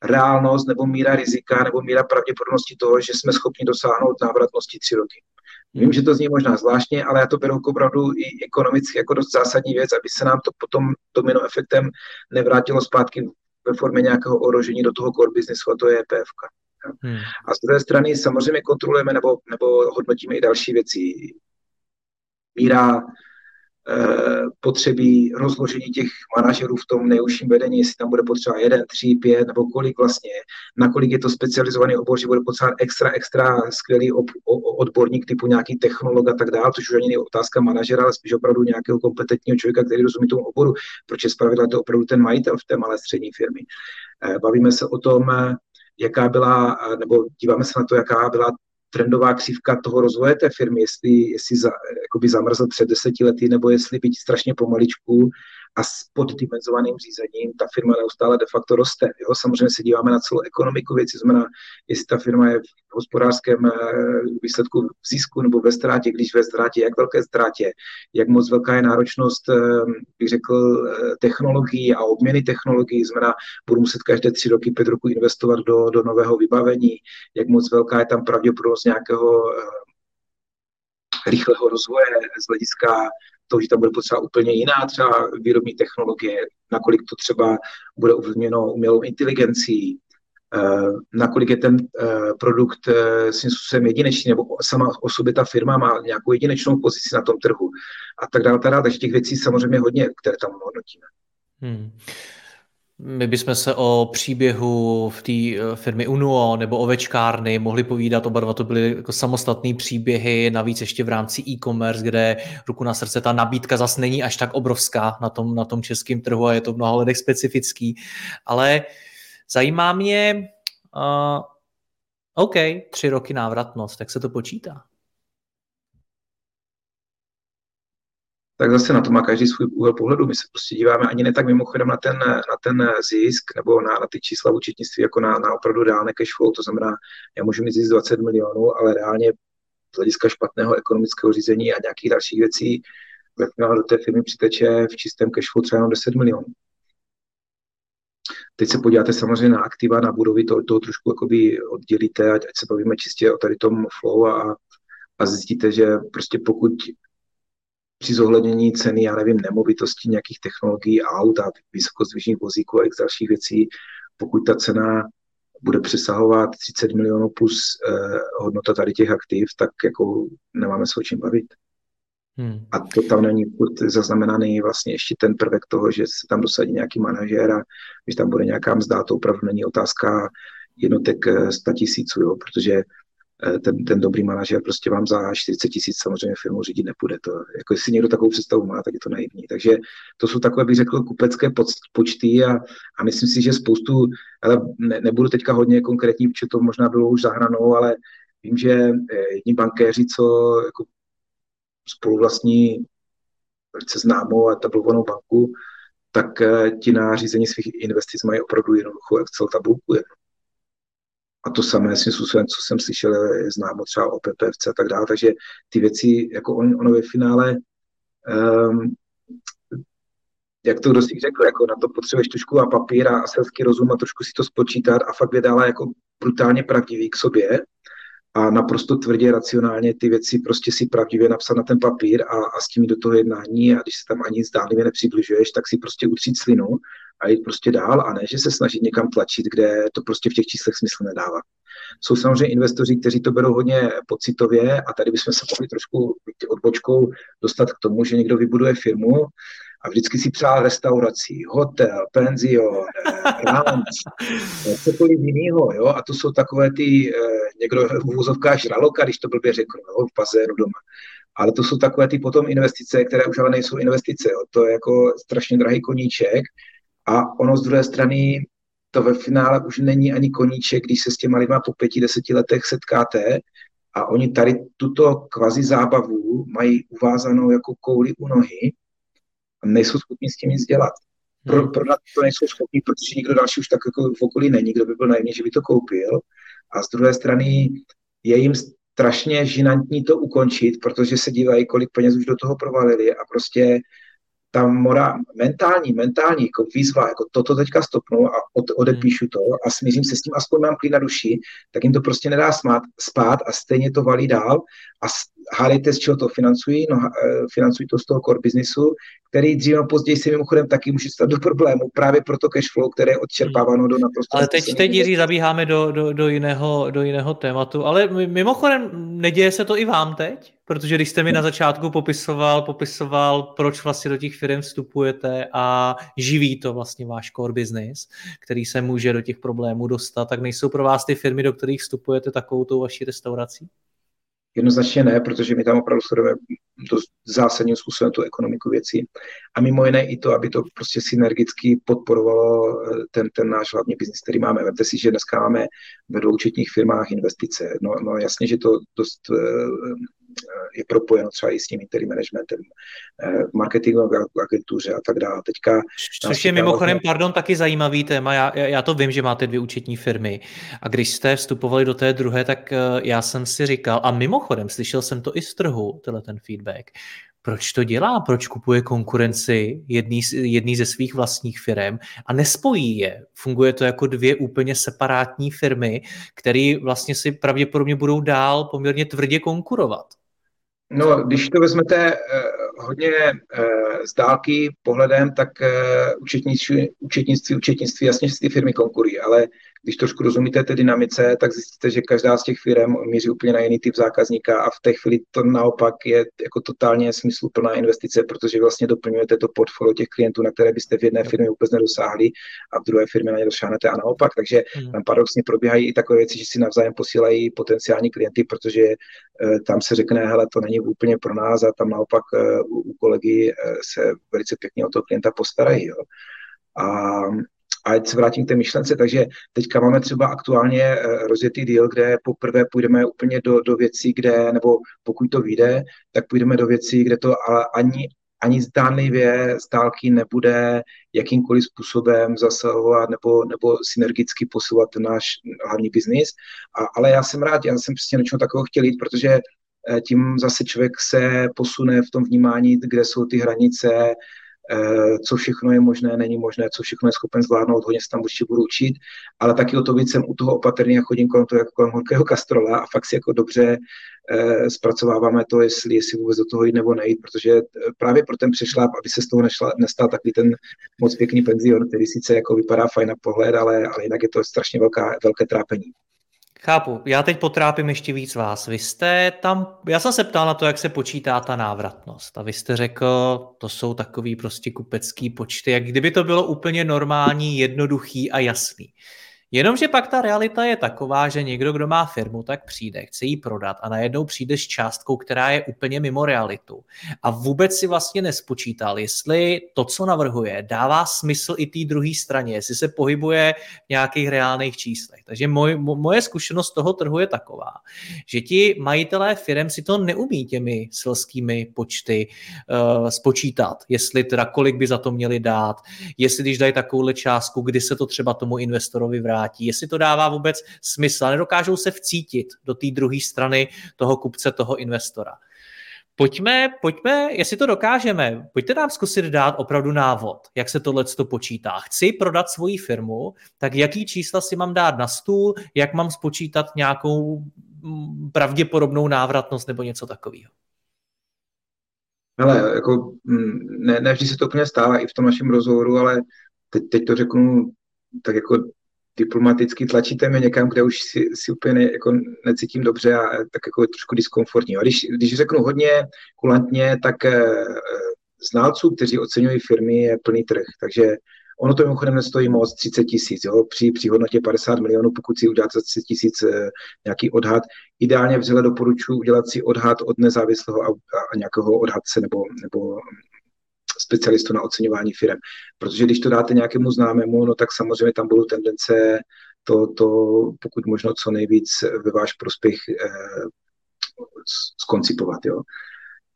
reálnost nebo míra rizika nebo míra pravděpodobnosti toho, že jsme schopni dosáhnout návratnosti tři roky. Vím, že to zní možná zvláštně, ale já to beru jako opravdu i ekonomicky jako dost zásadní věc, aby se nám to potom domino efektem nevrátilo zpátky ve formě nějakého ohrožení do toho core businessu, a to je EPF. Hmm. A z druhé strany samozřejmě kontrolujeme nebo, nebo hodnotíme i další věci. Míra potřebí rozložení těch manažerů v tom nejužším vedení, jestli tam bude potřeba jeden, tři, pět nebo kolik vlastně, nakolik je to specializovaný obor, že bude potřeba extra, extra skvělý ob, odborník typu nějaký technolog a tak dále, což už ani není otázka manažera, ale spíš opravdu nějakého kompetentního člověka, který rozumí tomu oboru, protože zpravidla to opravdu ten majitel v té malé střední firmy. Eh, bavíme se o tom, eh, jaká byla, nebo díváme se na to, jaká byla trendová křivka toho rozvoje té firmy, jestli, jestli za, jakoby zamrzl před deseti lety, nebo jestli být strašně pomaličku a s poddimenzovaným řízením ta firma neustále de facto roste. Jo? Samozřejmě se díváme na celou ekonomiku věci, znamená, jestli ta firma je v hospodářském eh, výsledku v zisku nebo ve ztrátě, když ve ztrátě, jak velké ztrátě, jak moc velká je náročnost, eh, bych řekl, eh, technologií a obměny technologií, znamená, budu muset každé tři roky, pět roku investovat do, do nového vybavení, jak moc velká je tam pravděpodobnost nějakého rychlého rozvoje z hlediska toho, že tam bude potřeba úplně jiná třeba výrobní technologie, nakolik to třeba bude ovlivněno umělou inteligencí, nakolik je ten produkt svým způsobem jedinečný, nebo sama o sobě ta firma má nějakou jedinečnou pozici na tom trhu a tak dále. Takže těch věcí samozřejmě hodně, které tam hodnotíme. Hmm. My bychom se o příběhu v té eh, firmy Unuo nebo ovečkárny mohli povídat, oba dva to byly jako samostatné příběhy, navíc ještě v rámci e-commerce, kde ruku na srdce ta nabídka zase není až tak obrovská na tom, na tom českém trhu a je to v mnoha lidech specifický. Ale zajímá mě, uh, OK, tři roky návratnost, jak se to počítá? Tak zase na to má každý svůj úhel pohledu. My se prostě díváme ani ne tak mimochodem na ten, na ten zisk nebo na, na ty čísla v účetnictví jako na, na opravdu reálné cash flow. To znamená, já můžu mít zisk 20 milionů, ale reálně z hlediska špatného ekonomického řízení a nějakých dalších věcí ve finále do té firmy přiteče v čistém cash flow třeba jenom 10 milionů. Teď se podíváte samozřejmě na aktiva, na budovy, to, to trošku jakoby oddělíte, ať, ať se bavíme čistě o tady tom flow a, a zjistíte, že prostě pokud při zohlednění ceny, já nevím, nemovitostí, nějakých technologií, aut a vysokozdvižných vozíků a dalších věcí, pokud ta cena bude přesahovat 30 milionů plus eh, hodnota tady těch aktiv, tak jako nemáme se o čem bavit. Hmm. A to tam není zaznamenaný vlastně ještě ten prvek toho, že se tam dosadí nějaký manažér a když tam bude nějaká mzda, to opravdu není otázka jednotek 100 eh, tisíců, jo, protože ten, ten dobrý manažer prostě vám za 40 tisíc samozřejmě firmu řídit nepůjde. To, jako jestli někdo takovou představu má, tak je to naivní. Takže to jsou takové, bych řekl, kupecké počty a, a myslím si, že spoustu, ale ne, nebudu teďka hodně konkrétní, protože to možná bylo už zahranou, ale vím, že eh, jedni bankéři, co jako spoluvlastní velice známou a tablovanou banku, tak eh, ti na řízení svých investic mají opravdu jednoduchou Excel tabulku. Jenom a to samé svým způsobem, co jsem slyšel, je známo třeba o PPFC a tak dále. Takže ty věci, jako on, ono ve finále, um, jak to kdo si řekl, jako na to potřebuješ trošku a papír a selský rozum a trošku si to spočítat a fakt vydává jako brutálně pravdivý k sobě a naprosto tvrdě, racionálně ty věci prostě si pravdivě napsat na ten papír a, a s tím do toho jednání a když se tam ani zdánlivě nepřibližuješ, tak si prostě utřít slinu a jít prostě dál a ne, že se snažit někam tlačit, kde to prostě v těch číslech smysl nedává. Jsou samozřejmě investoři, kteří to berou hodně pocitově a tady bychom se mohli trošku odbočkou dostat k tomu, že někdo vybuduje firmu a vždycky si přál restaurací, hotel, penzion, ranč, *laughs* cokoliv jiného, jo, a to jsou takové ty, eh, někdo v úvozovkách žraloka, když to blbě řeknu, jo, v bazénu doma. Ale to jsou takové ty potom investice, které už ale nejsou investice, jo. to je jako strašně drahý koníček a ono z druhé strany to ve finále už není ani koníček, když se s těma lidma po pěti, deseti letech setkáte a oni tady tuto kvazi zábavu mají uvázanou jako kouli u nohy a nejsou schopni s tím nic dělat. Pro, hmm. pro to nejsou schopni, protože nikdo další už tak jako v okolí není, kdo by byl naivní, že by to koupil. A z druhé strany je jim strašně žinantní to ukončit, protože se dívají, kolik peněz už do toho provalili a prostě ta mora, mentální, mentální jako výzva, jako toto teďka stopnu a od, odepíšu to a smířím se s tím, aspoň mám klid na duši, tak jim to prostě nedá smát, spát a stejně to valí dál a hádejte, z čeho to financují, no, eh, financují to z toho core businessu, který dřív nebo později se mimochodem taky může stát do problému, právě proto cash flow, které je odčerpáváno do naprosto... Ale teď, teď Jiří, zabíháme do, do, do, jiného, do jiného tématu, ale mimochodem neděje se to i vám teď? Protože když jste mi na začátku popisoval, popisoval, proč vlastně do těch firm vstupujete a živí to vlastně váš core business, který se může do těch problémů dostat, tak nejsou pro vás ty firmy, do kterých vstupujete takovou tou vaší restaurací? Jednoznačně ne, protože my tam opravdu sledujeme dost zásadním způsobem tu ekonomiku věcí. A mimo jiné i to, aby to prostě synergicky podporovalo eh, ten, ten náš hlavní biznis, který máme. Vemte si, že dneska máme ve dvou firmách investice. No, no jasně, že to dost eh, je propojeno třeba i s tím interim managementem, eh, marketingové agentuře a tak dále. Teďka Což je mimochodem, vlastně... pardon, taky zajímavý téma. Já, já to vím, že máte dvě účetní firmy a když jste vstupovali do té druhé, tak eh, já jsem si říkal, a mimochodem slyšel jsem to i z trhu, tenhle ten feedback, proč to dělá, proč kupuje konkurenci jedný, jedný ze svých vlastních firm a nespojí je. Funguje to jako dvě úplně separátní firmy, které vlastně si pravděpodobně budou dál poměrně tvrdě konkurovat. No, když to vezmete eh, hodně eh, z dálky pohledem, tak eh, účetnictví, účetnictví, účetnictví, jasně, že ty firmy konkurují, ale když trošku rozumíte té dynamice, tak zjistíte, že každá z těch firm míří úplně na jiný typ zákazníka a v té chvíli to naopak je jako totálně smysluplná investice, protože vlastně doplňujete to portfolio těch klientů, na které byste v jedné firmě vůbec nedosáhli a v druhé firmě na ně dosáhnete a naopak. Takže hmm. tam paradoxně probíhají i takové věci, že si navzájem posílají potenciální klienty, protože uh, tam se řekne, hele, to není úplně pro nás a tam naopak uh, u, u kolegy uh, se velice pěkně o toho klienta postarají. Jo. A a ať se vrátím k té myšlence, takže teďka máme třeba aktuálně eh, rozjetý deal, kde poprvé půjdeme úplně do, do věcí, kde, nebo pokud to vyjde, tak půjdeme do věcí, kde to ale ani, ani zdánlivě z dálky nebude jakýmkoliv způsobem zasahovat nebo, nebo synergicky posouvat náš hlavní biznis. A, ale já jsem rád, já jsem přesně něčeho takového chtěl jít, protože eh, tím zase člověk se posune v tom vnímání, kde jsou ty hranice, co všechno je možné, není možné, co všechno je schopen zvládnout, hodně se tam určitě budu učit, ale taky o to víc jsem u toho opatrný a chodím kolem toho jako kolem horkého kastrola a fakt si jako dobře eh, zpracováváme to, jestli, jestli vůbec do toho jít nebo nejít, protože eh, právě pro ten přešláp, aby se z toho nešla, nestal takový ten moc pěkný penzion, který sice jako vypadá fajn na pohled, ale, ale jinak je to strašně velká, velké trápení. Chápu. Já teď potrápím ještě víc vás. Vy jste tam, já jsem se ptal na to, jak se počítá ta návratnost a vy jste řekl, to jsou takový prostě kupecký počty, jak kdyby to bylo úplně normální, jednoduchý a jasný. Jenomže pak ta realita je taková, že někdo, kdo má firmu, tak přijde, chce ji prodat a najednou přijde s částkou, která je úplně mimo realitu. A vůbec si vlastně nespočítal, jestli to, co navrhuje, dává smysl i té druhé straně, jestli se pohybuje v nějakých reálných číslech. Takže moj, moje zkušenost toho trhu je taková, že ti majitelé firm si to neumí těmi selskými počty uh, spočítat, jestli teda kolik by za to měli dát, jestli když dají takovouhle částku, kdy se to třeba tomu investorovi vrátí vrátí, jestli to dává vůbec smysl. Nedokážou se vcítit do té druhé strany toho kupce, toho investora. Pojďme, pojďme, jestli to dokážeme, pojďte nám zkusit dát opravdu návod, jak se tohle to počítá. Chci prodat svoji firmu, tak jaký čísla si mám dát na stůl, jak mám spočítat nějakou mm, pravděpodobnou návratnost nebo něco takového. Ale jako, mm, ne, ne vždy se to úplně stává i v tom našem rozhovoru, ale teď, teď to řeknu tak jako diplomaticky tlačíte mě někam, kde už si, si úplně ne, jako necítím dobře a tak jako trošku diskomfortní. A když, když řeknu hodně kulantně, tak eh, znalců, kteří oceňují firmy, je plný trh. Takže ono to mimochodem nestojí moc 30 tisíc. Při, při hodnotě 50 milionů, pokud si uděláte za 30 tisíc eh, nějaký odhad, ideálně vřele doporučuji udělat si odhad od nezávislého a, a nějakého odhadce nebo, nebo specialistu na oceňování firm. Protože když to dáte nějakému známému, no tak samozřejmě tam budou tendence to, to pokud možno co nejvíc ve váš prospěch eh, skoncipovat. Jo.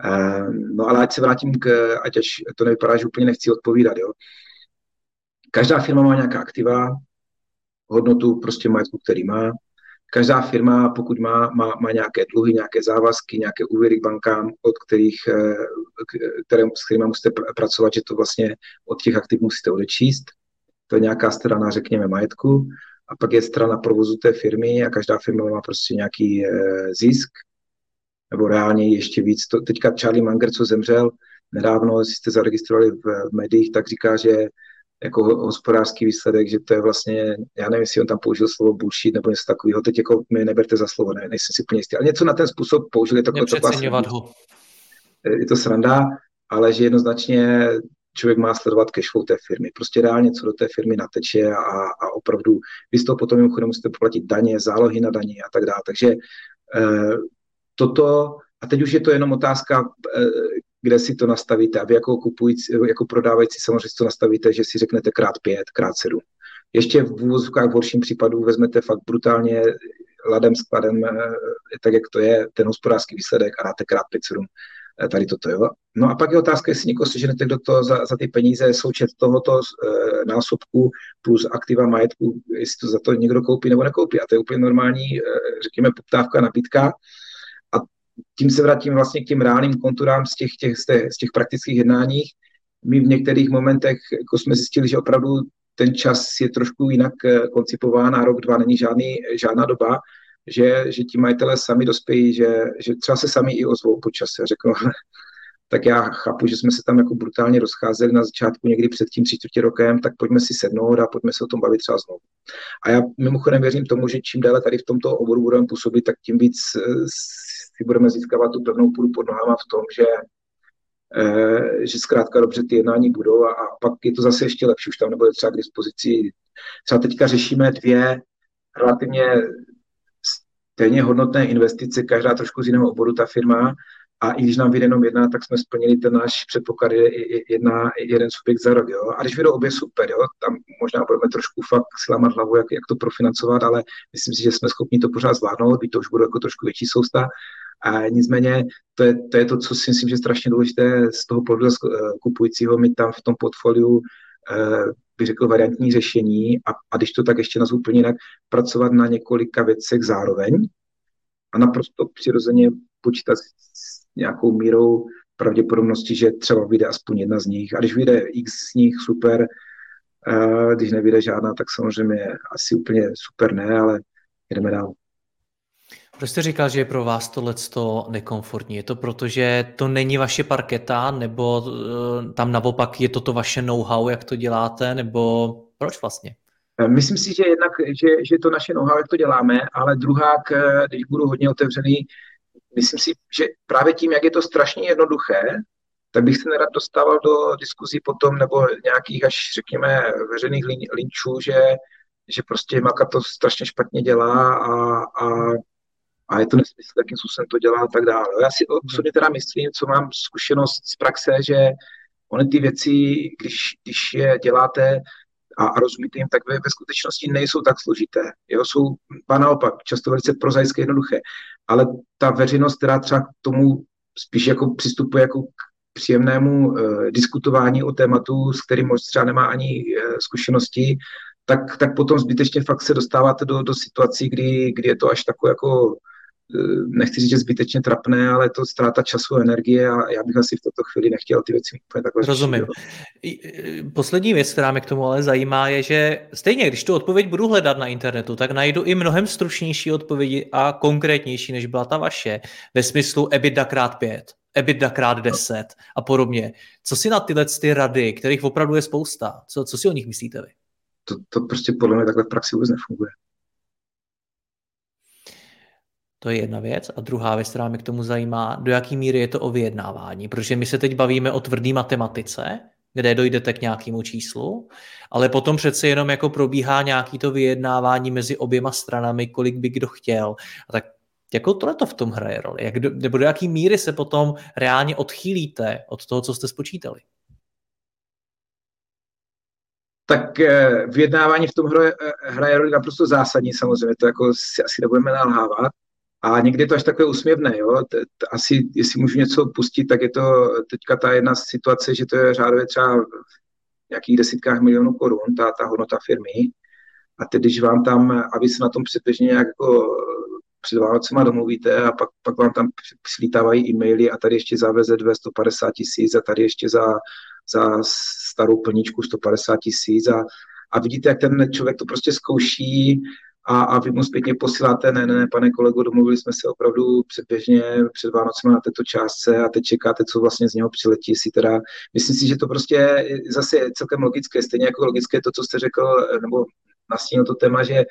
Eh, no ale ať se vrátím k, ať až to nevypadá, že úplně nechci odpovídat. Jo. Každá firma má nějaká aktiva, hodnotu prostě majetku, který má každá firma, pokud má, má, má nějaké dluhy, nějaké závazky, nějaké úvěry k bankám, od kterých, eh, které, s kterými musíte pr- pracovat, že to vlastně od těch aktiv musíte odečíst. To je nějaká strana, řekněme, majetku. A pak je strana provozu té firmy a každá firma má prostě nějaký e, zisk, nebo reálně ještě víc. To, teďka Charlie Munger, co zemřel nedávno, jestli jste zaregistrovali v, v médiích, tak říká, že jako hospodářský výsledek, že to je vlastně, já nevím, jestli on tam použil slovo bullshit nebo něco takového, teď jako mi neberte za slovo, ne, nejsem si úplně jistý, ale něco na ten způsob použili. Jako Nepřeceňovat ho. Je to sranda, ale že jednoznačně člověk má sledovat cashflow té firmy. Prostě reálně, co do té firmy nateče a, a opravdu vy z toho potom mimochodem musíte poplatit daně, zálohy na daně a tak dále. Takže eh, toto, a teď už je to jenom otázka, eh, kde si to nastavíte. A vy jako, kupující, jako prodávající samozřejmě si to nastavíte, že si řeknete krát pět, krát sedm. Ještě v úvozovkách v horším případu vezmete fakt brutálně ladem skladem, eh, tak jak to je, ten hospodářský výsledek a dáte krát pět, sedm eh, tady toto. Jo. No a pak je otázka, jestli někoho seženete, kdo to za, za ty peníze, součet tohoto e, násobku plus aktiva majetku, jestli to za to někdo koupí nebo nekoupí. A to je úplně normální, e, řekněme, poptávka, nabídka tím se vrátím vlastně k těm reálným konturám z těch, těch, z, těch, z těch praktických jednáních. My v některých momentech jako jsme zjistili, že opravdu ten čas je trošku jinak eh, koncipován a rok, dva není žádný, žádná doba, že, že ti majitelé sami dospějí, že, že třeba se sami i ozvou po čase řeknou, *laughs* tak já chápu, že jsme se tam jako brutálně rozcházeli na začátku někdy před tím tři čtvrtě rokem, tak pojďme si sednout a pojďme se o tom bavit třeba znovu. A já mimochodem věřím tomu, že čím déle tady v tomto oboru budeme působit, tak tím víc eh, si budeme získávat tu pevnou půdu pod nohama v tom, že eh, že zkrátka dobře ty jednání budou a, a pak je to zase ještě lepší, už tam nebude třeba k dispozici. Třeba teďka řešíme dvě relativně stejně hodnotné investice, každá trošku z jiného oboru ta firma a i když nám vyjde jenom jedna, tak jsme splnili ten náš předpoklad, je jedna, jeden subjekt za rok. Jo. A když vyjdou obě super, jo, tam možná budeme trošku fakt slamat hlavu, jak, jak to profinancovat, ale myslím si, že jsme schopni to pořád zvládnout, byť to už bude jako trošku větší sousta. A nicméně to je, to je to, co si myslím, že je strašně důležité z toho pohledu kupujícího mít tam v tom portfoliu eh, bych řekl, variantní řešení a, a když to tak ještě nazvu úplně jinak, pracovat na několika věcech zároveň a naprosto přirozeně počítat s nějakou mírou pravděpodobnosti, že třeba vyjde aspoň jedna z nich. A když vyjde x z nich, super. A když nevyjde žádná, tak samozřejmě asi úplně super ne, ale jdeme dál. Proč jste říkal, že je pro vás tohle nekomfortní? Je to proto, že to není vaše parketa, nebo uh, tam naopak je to to vaše know-how, jak to děláte, nebo proč vlastně? Myslím si, že jednak, že, že to naše know-how, jak to děláme, ale druhá, když budu hodně otevřený, myslím si, že právě tím, jak je to strašně jednoduché, tak bych se nerad dostával do diskuzí potom nebo nějakých až, řekněme, veřejných linčů, že, že prostě Maka to strašně špatně dělá a, a, a je to nesmysl, jakým způsobem to dělá a tak dále. Já si osobně teda myslím, co mám zkušenost z praxe, že ony ty věci, když, když je děláte a, a rozumíte jim, tak ve, ve skutečnosti nejsou tak složité. Jo, jsou ba naopak, často velice prozaické, jednoduché. Ale ta veřejnost, která třeba k tomu spíš jako přistupuje jako k příjemnému uh, diskutování o tématu, s kterým možná třeba nemá ani uh, zkušenosti, tak, tak potom zbytečně fakt se dostáváte do, do situací, kdy, kdy je to až takové jako nechci říct, že zbytečně trapné, ale to ztráta času a energie a já bych asi v této chvíli nechtěl ty věci úplně takhle Rozumím. Řešit, eh, Poslední věc, která mě k tomu ale zajímá, je, že stejně, když tu odpověď budu hledat na internetu, tak najdu i mnohem stručnější odpovědi a konkrétnější, než byla ta vaše, ve smyslu EBITDA krát pět, EBITDA krát deset a podobně. Co si na tyhle ty rady, kterých opravdu je spousta, co, co si o nich myslíte vy? To, to prostě podle mě takhle v praxi vůbec nefunguje. To je jedna věc. A druhá věc, která mě k tomu zajímá, do jaký míry je to o vyjednávání. Protože my se teď bavíme o tvrdé matematice, kde dojdete k nějakému číslu, ale potom přece jenom jako probíhá nějaký to vyjednávání mezi oběma stranami, kolik by kdo chtěl. A tak jako tohle to v tom hraje roli? Jak do, nebo do jaký míry se potom reálně odchýlíte od toho, co jste spočítali? Tak eh, vyjednávání v tom hraje, eh, hraje roli naprosto zásadní samozřejmě, to jako si asi nebudeme nalhávat. A někdy je to až takové úsměvné, jo. Asi, jestli můžu něco pustit, tak je to teďka ta jedna situace, že to je řádově třeba v nějakých desítkách milionů korun, ta, ta hodnota firmy. A teď, když vám tam, a vy se na tom předběžně nějak jako před Vánocema domluvíte a pak, pak vám tam slítávají e-maily a tady ještě za VZV 150 tisíc a tady ještě za, za starou plničku 150 tisíc a, a vidíte, jak ten člověk to prostě zkouší a, a vy mu zpětně posíláte, ne, ne, ne, pane kolego, domluvili jsme se opravdu předběžně před Vánocem na této částce a teď čekáte, co vlastně z něho přiletí, si teda, myslím si, že to prostě zase je celkem logické, stejně jako logické to, co jste řekl, nebo nastínil to téma, že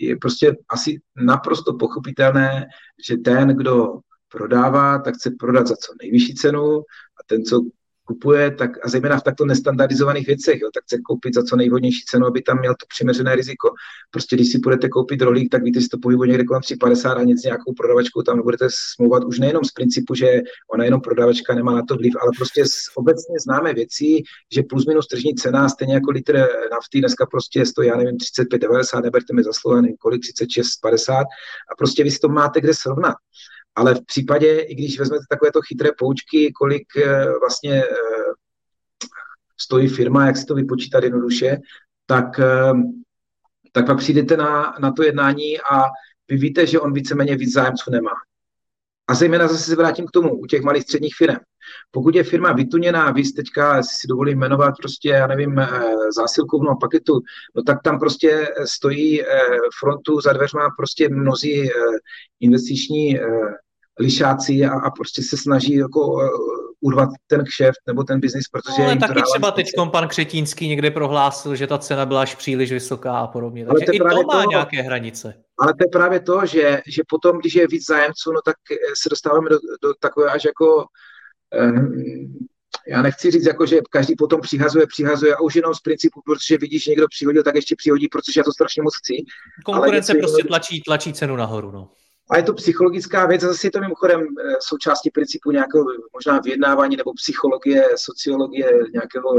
je prostě asi naprosto pochopitelné, že ten, kdo prodává, tak chce prodat za co nejvyšší cenu a ten, co kupuje, tak a zejména v takto nestandardizovaných věcech, jo, tak chce koupit za co nejvhodnější cenu, aby tam měl to přiměřené riziko. Prostě když si budete koupit rolík, tak víte, že to pohybuje někde kolem 350 a nic nějakou prodavačkou tam nebudete smlouvat už nejenom z principu, že ona jenom prodavačka nemá na to vliv, ale prostě z obecně známe věcí, že plus minus tržní cena, stejně jako litr nafty dneska prostě stojí, já nevím, 35,90, neberte mi za slovo, nevím kolik, 36,50 a prostě vy si to máte kde srovnat. Ale v případě, i když vezmete takovéto chytré poučky, kolik eh, vlastně eh, stojí firma, jak si to vypočítat jednoduše, tak, eh, tak pak přijdete na, na to jednání a vy víte, že on víceméně víc zájemců nemá. A zejména zase se vrátím k tomu, u těch malých středních firm. Pokud je firma vytuněná, vy teďka si dovolím jmenovat prostě, já nevím, zásilkovnou paketu, no tak tam prostě stojí frontu za dveřma prostě mnozí investiční lišáci a, a prostě se snaží jako urvat ten kšeft nebo ten biznis, protože... No, ale taky třeba teď pan Křetínský někde prohlásil, že ta cena byla až příliš vysoká a podobně. Takže i to má to, nějaké hranice. Ale to je právě to, že, že potom, když je víc zájemců, no tak se dostáváme do, do takové až jako já nechci říct, jako, že každý potom přihazuje, přihazuje a už jenom z principu, protože vidíš, že někdo přihodil, tak ještě přihodí, protože já to strašně moc chci. Konkurence prostě tlačí, tlačí cenu nahoru. No. A je to psychologická věc, a zase je to mimochodem eh, součástí principu nějakého možná vyjednávání nebo psychologie, sociologie, nějakého,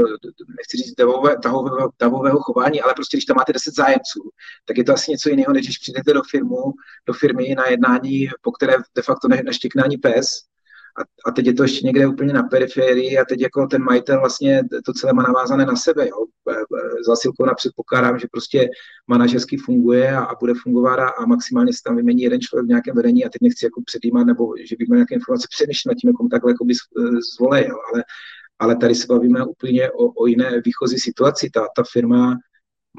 nechci říct, davové, davového, davového chování, ale prostě když tam máte 10 zájemců, tak je to asi něco jiného, než když přijdete do, firmu, do firmy na jednání, po které de facto ne, neštěkne ani pes, a, a teď je to ještě někde úplně na periferii a teď jako ten majitel vlastně to celé má navázané na sebe. Jo. Za Silkona předpokládám, že prostě manažersky funguje a, a bude fungovat a, a maximálně se tam vymění jeden člověk v nějakém vedení a teď nechci jako předjímat nebo že bych měl nějaké informace přemýšlet nad tím, jako takhle jako by zvolej, jo. Ale, ale tady se bavíme úplně o, o jiné výchozí situaci. Ta, ta firma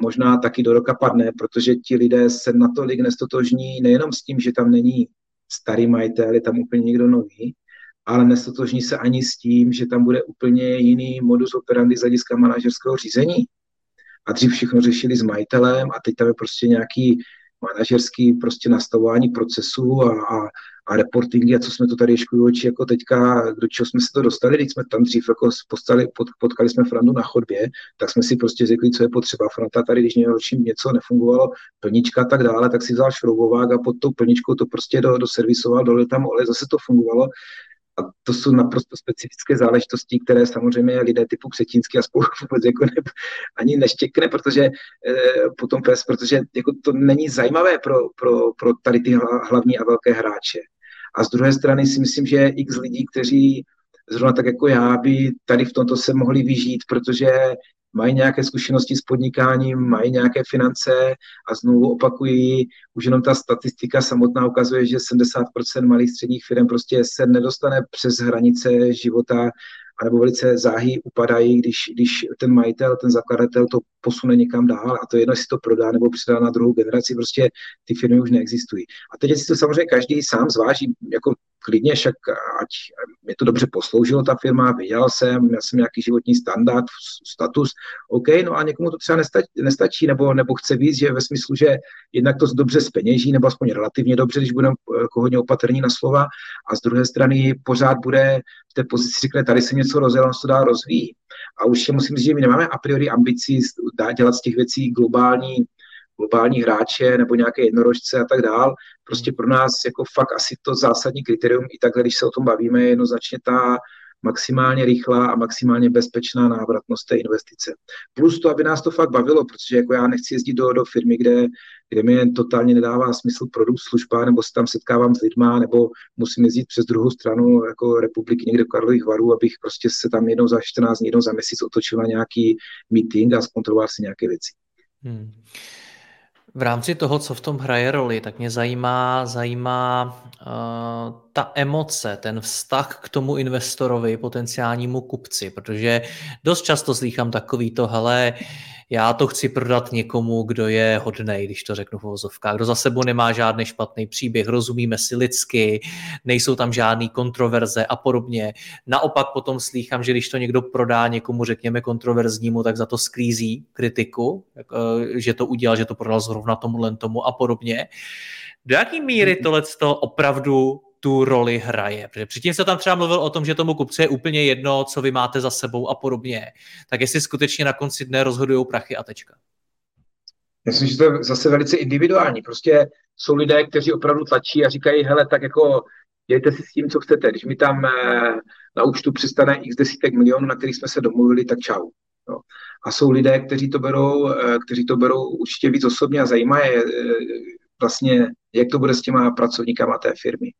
možná taky do roka padne, protože ti lidé se natolik nestotožní nejenom s tím, že tam není starý majitel, je tam úplně někdo nový, ale nestotožní se ani s tím, že tam bude úplně jiný modus operandi z hlediska manažerského řízení. A dřív všechno řešili s majitelem a teď tam je prostě nějaký manažerský prostě nastavování procesů a, a, a reportingy a co jsme to tady ještě oči jako teďka, do čeho jsme se to dostali, když jsme tam dřív jako postali, pod, potkali jsme Frandu na chodbě, tak jsme si prostě řekli, co je potřeba. Franta tady, když něco nefungovalo, plnička a tak dále, tak si vzal šroubovák a pod tou plničkou to prostě do, do servisoval, dole tam ale zase to fungovalo a to jsou naprosto specifické záležitosti, které samozřejmě lidé typu Křetínský a spolu *laughs* vůbec jako ne, ani neštěkne, protože e, potom pes, protože jako to není zajímavé pro, pro, pro tady ty hlavní a velké hráče. A z druhé strany si myslím, že x lidí, kteří zrovna tak jako já, by tady v tomto se mohli vyžít, protože mají nějaké zkušenosti s podnikáním, mají nějaké finance a znovu opakují, už jenom ta statistika samotná ukazuje, že 70% malých středních firm prostě se nedostane přes hranice života anebo velice záhy upadají, když, když ten majitel, ten zakladatel to posune někam dál a to jedno, jestli to prodá nebo předá na druhou generaci, prostě ty firmy už neexistují. A teď si to samozřejmě každý sám zváží, jako klidně, však ať mě to dobře posloužilo ta firma, vydělal jsem, měl jsem nějaký životní standard, status, OK, no a někomu to třeba nestačí, nestačí nebo, nebo chce víc, že ve smyslu, že jednak to dobře speněží, nebo aspoň relativně dobře, když budeme jako hodně opatrní na slova, a z druhé strany pořád bude té pozici, řekne, tady se něco rozjelo, se to dá rozvíjí. A už musím říct, že my nemáme a priori ambicí dělat z těch věcí globální globální hráče nebo nějaké jednorožce a tak dál. Prostě pro nás jako fakt asi to zásadní kritérium, i takhle, když se o tom bavíme, je jednoznačně ta maximálně rychlá a maximálně bezpečná návratnost té investice. Plus to, aby nás to fakt bavilo, protože jako já nechci jezdit do, do firmy, kde, kde mi jen totálně nedává smysl produkt, služba, nebo se tam setkávám s lidma, nebo musím jezdit přes druhou stranu jako republiky někde v Karlových varů, abych prostě se tam jednou za 14 dní, jednou za měsíc otočil na nějaký meeting a zkontroloval si nějaké věci. Hmm. V rámci toho, co v tom hraje roli, tak mě zajímá, zajímá uh, ta emoce, ten vztah k tomu investorovi, potenciálnímu kupci, protože dost často slychám takový to, hele, já to chci prodat někomu, kdo je hodnej, když to řeknu v vozovkách, kdo za sebou nemá žádný špatný příběh, rozumíme si lidsky, nejsou tam žádný kontroverze a podobně. Naopak potom slýchám, že když to někdo prodá někomu, řekněme, kontroverznímu, tak za to sklízí kritiku, eh, že to udělal, že to prodal zrovna tomu tomu a podobně. Do jaký míry tohle opravdu tu roli hraje. Protože předtím se tam třeba mluvil o tom, že tomu kupci je úplně jedno, co vy máte za sebou a podobně. Tak jestli skutečně na konci dne rozhodují prachy a tečka. Myslím, že to je zase velice individuální. Prostě jsou lidé, kteří opravdu tlačí a říkají, hele, tak jako dějte si s tím, co chcete. Když mi tam eh, na účtu přistane x desítek milionů, na kterých jsme se domluvili, tak čau. Jo. A jsou lidé, kteří to berou, eh, kteří to berou určitě víc osobně a zajímá je eh, vlastně, jak to bude s těma pracovníkama té firmy.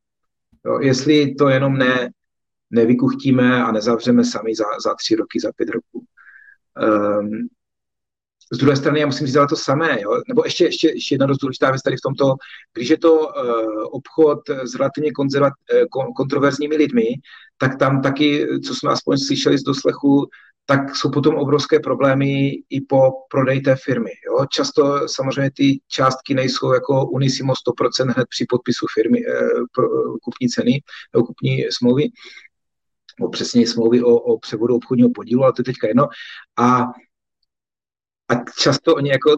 Jo, jestli to jenom ne, nevykuchtíme a nezavřeme sami za, za tři roky, za pět roků. Um, z druhé strany já musím říct to samé, jo? nebo ještě, ještě, ještě jedna dost důležitá věc tady v tomto, když je to uh, obchod s relativně konzervat, uh, kontroverzními lidmi, tak tam taky, co jsme aspoň slyšeli z doslechu, tak jsou potom obrovské problémy i po prodeji té firmy. Jo? Často samozřejmě ty částky nejsou jako unisimo 100% hned při podpisu firmy, eh, pro, kupní ceny nebo kupní smlouvy. o přesně smlouvy o, o převodu obchodního podílu, ale to je teďka jedno. A, a často oni jako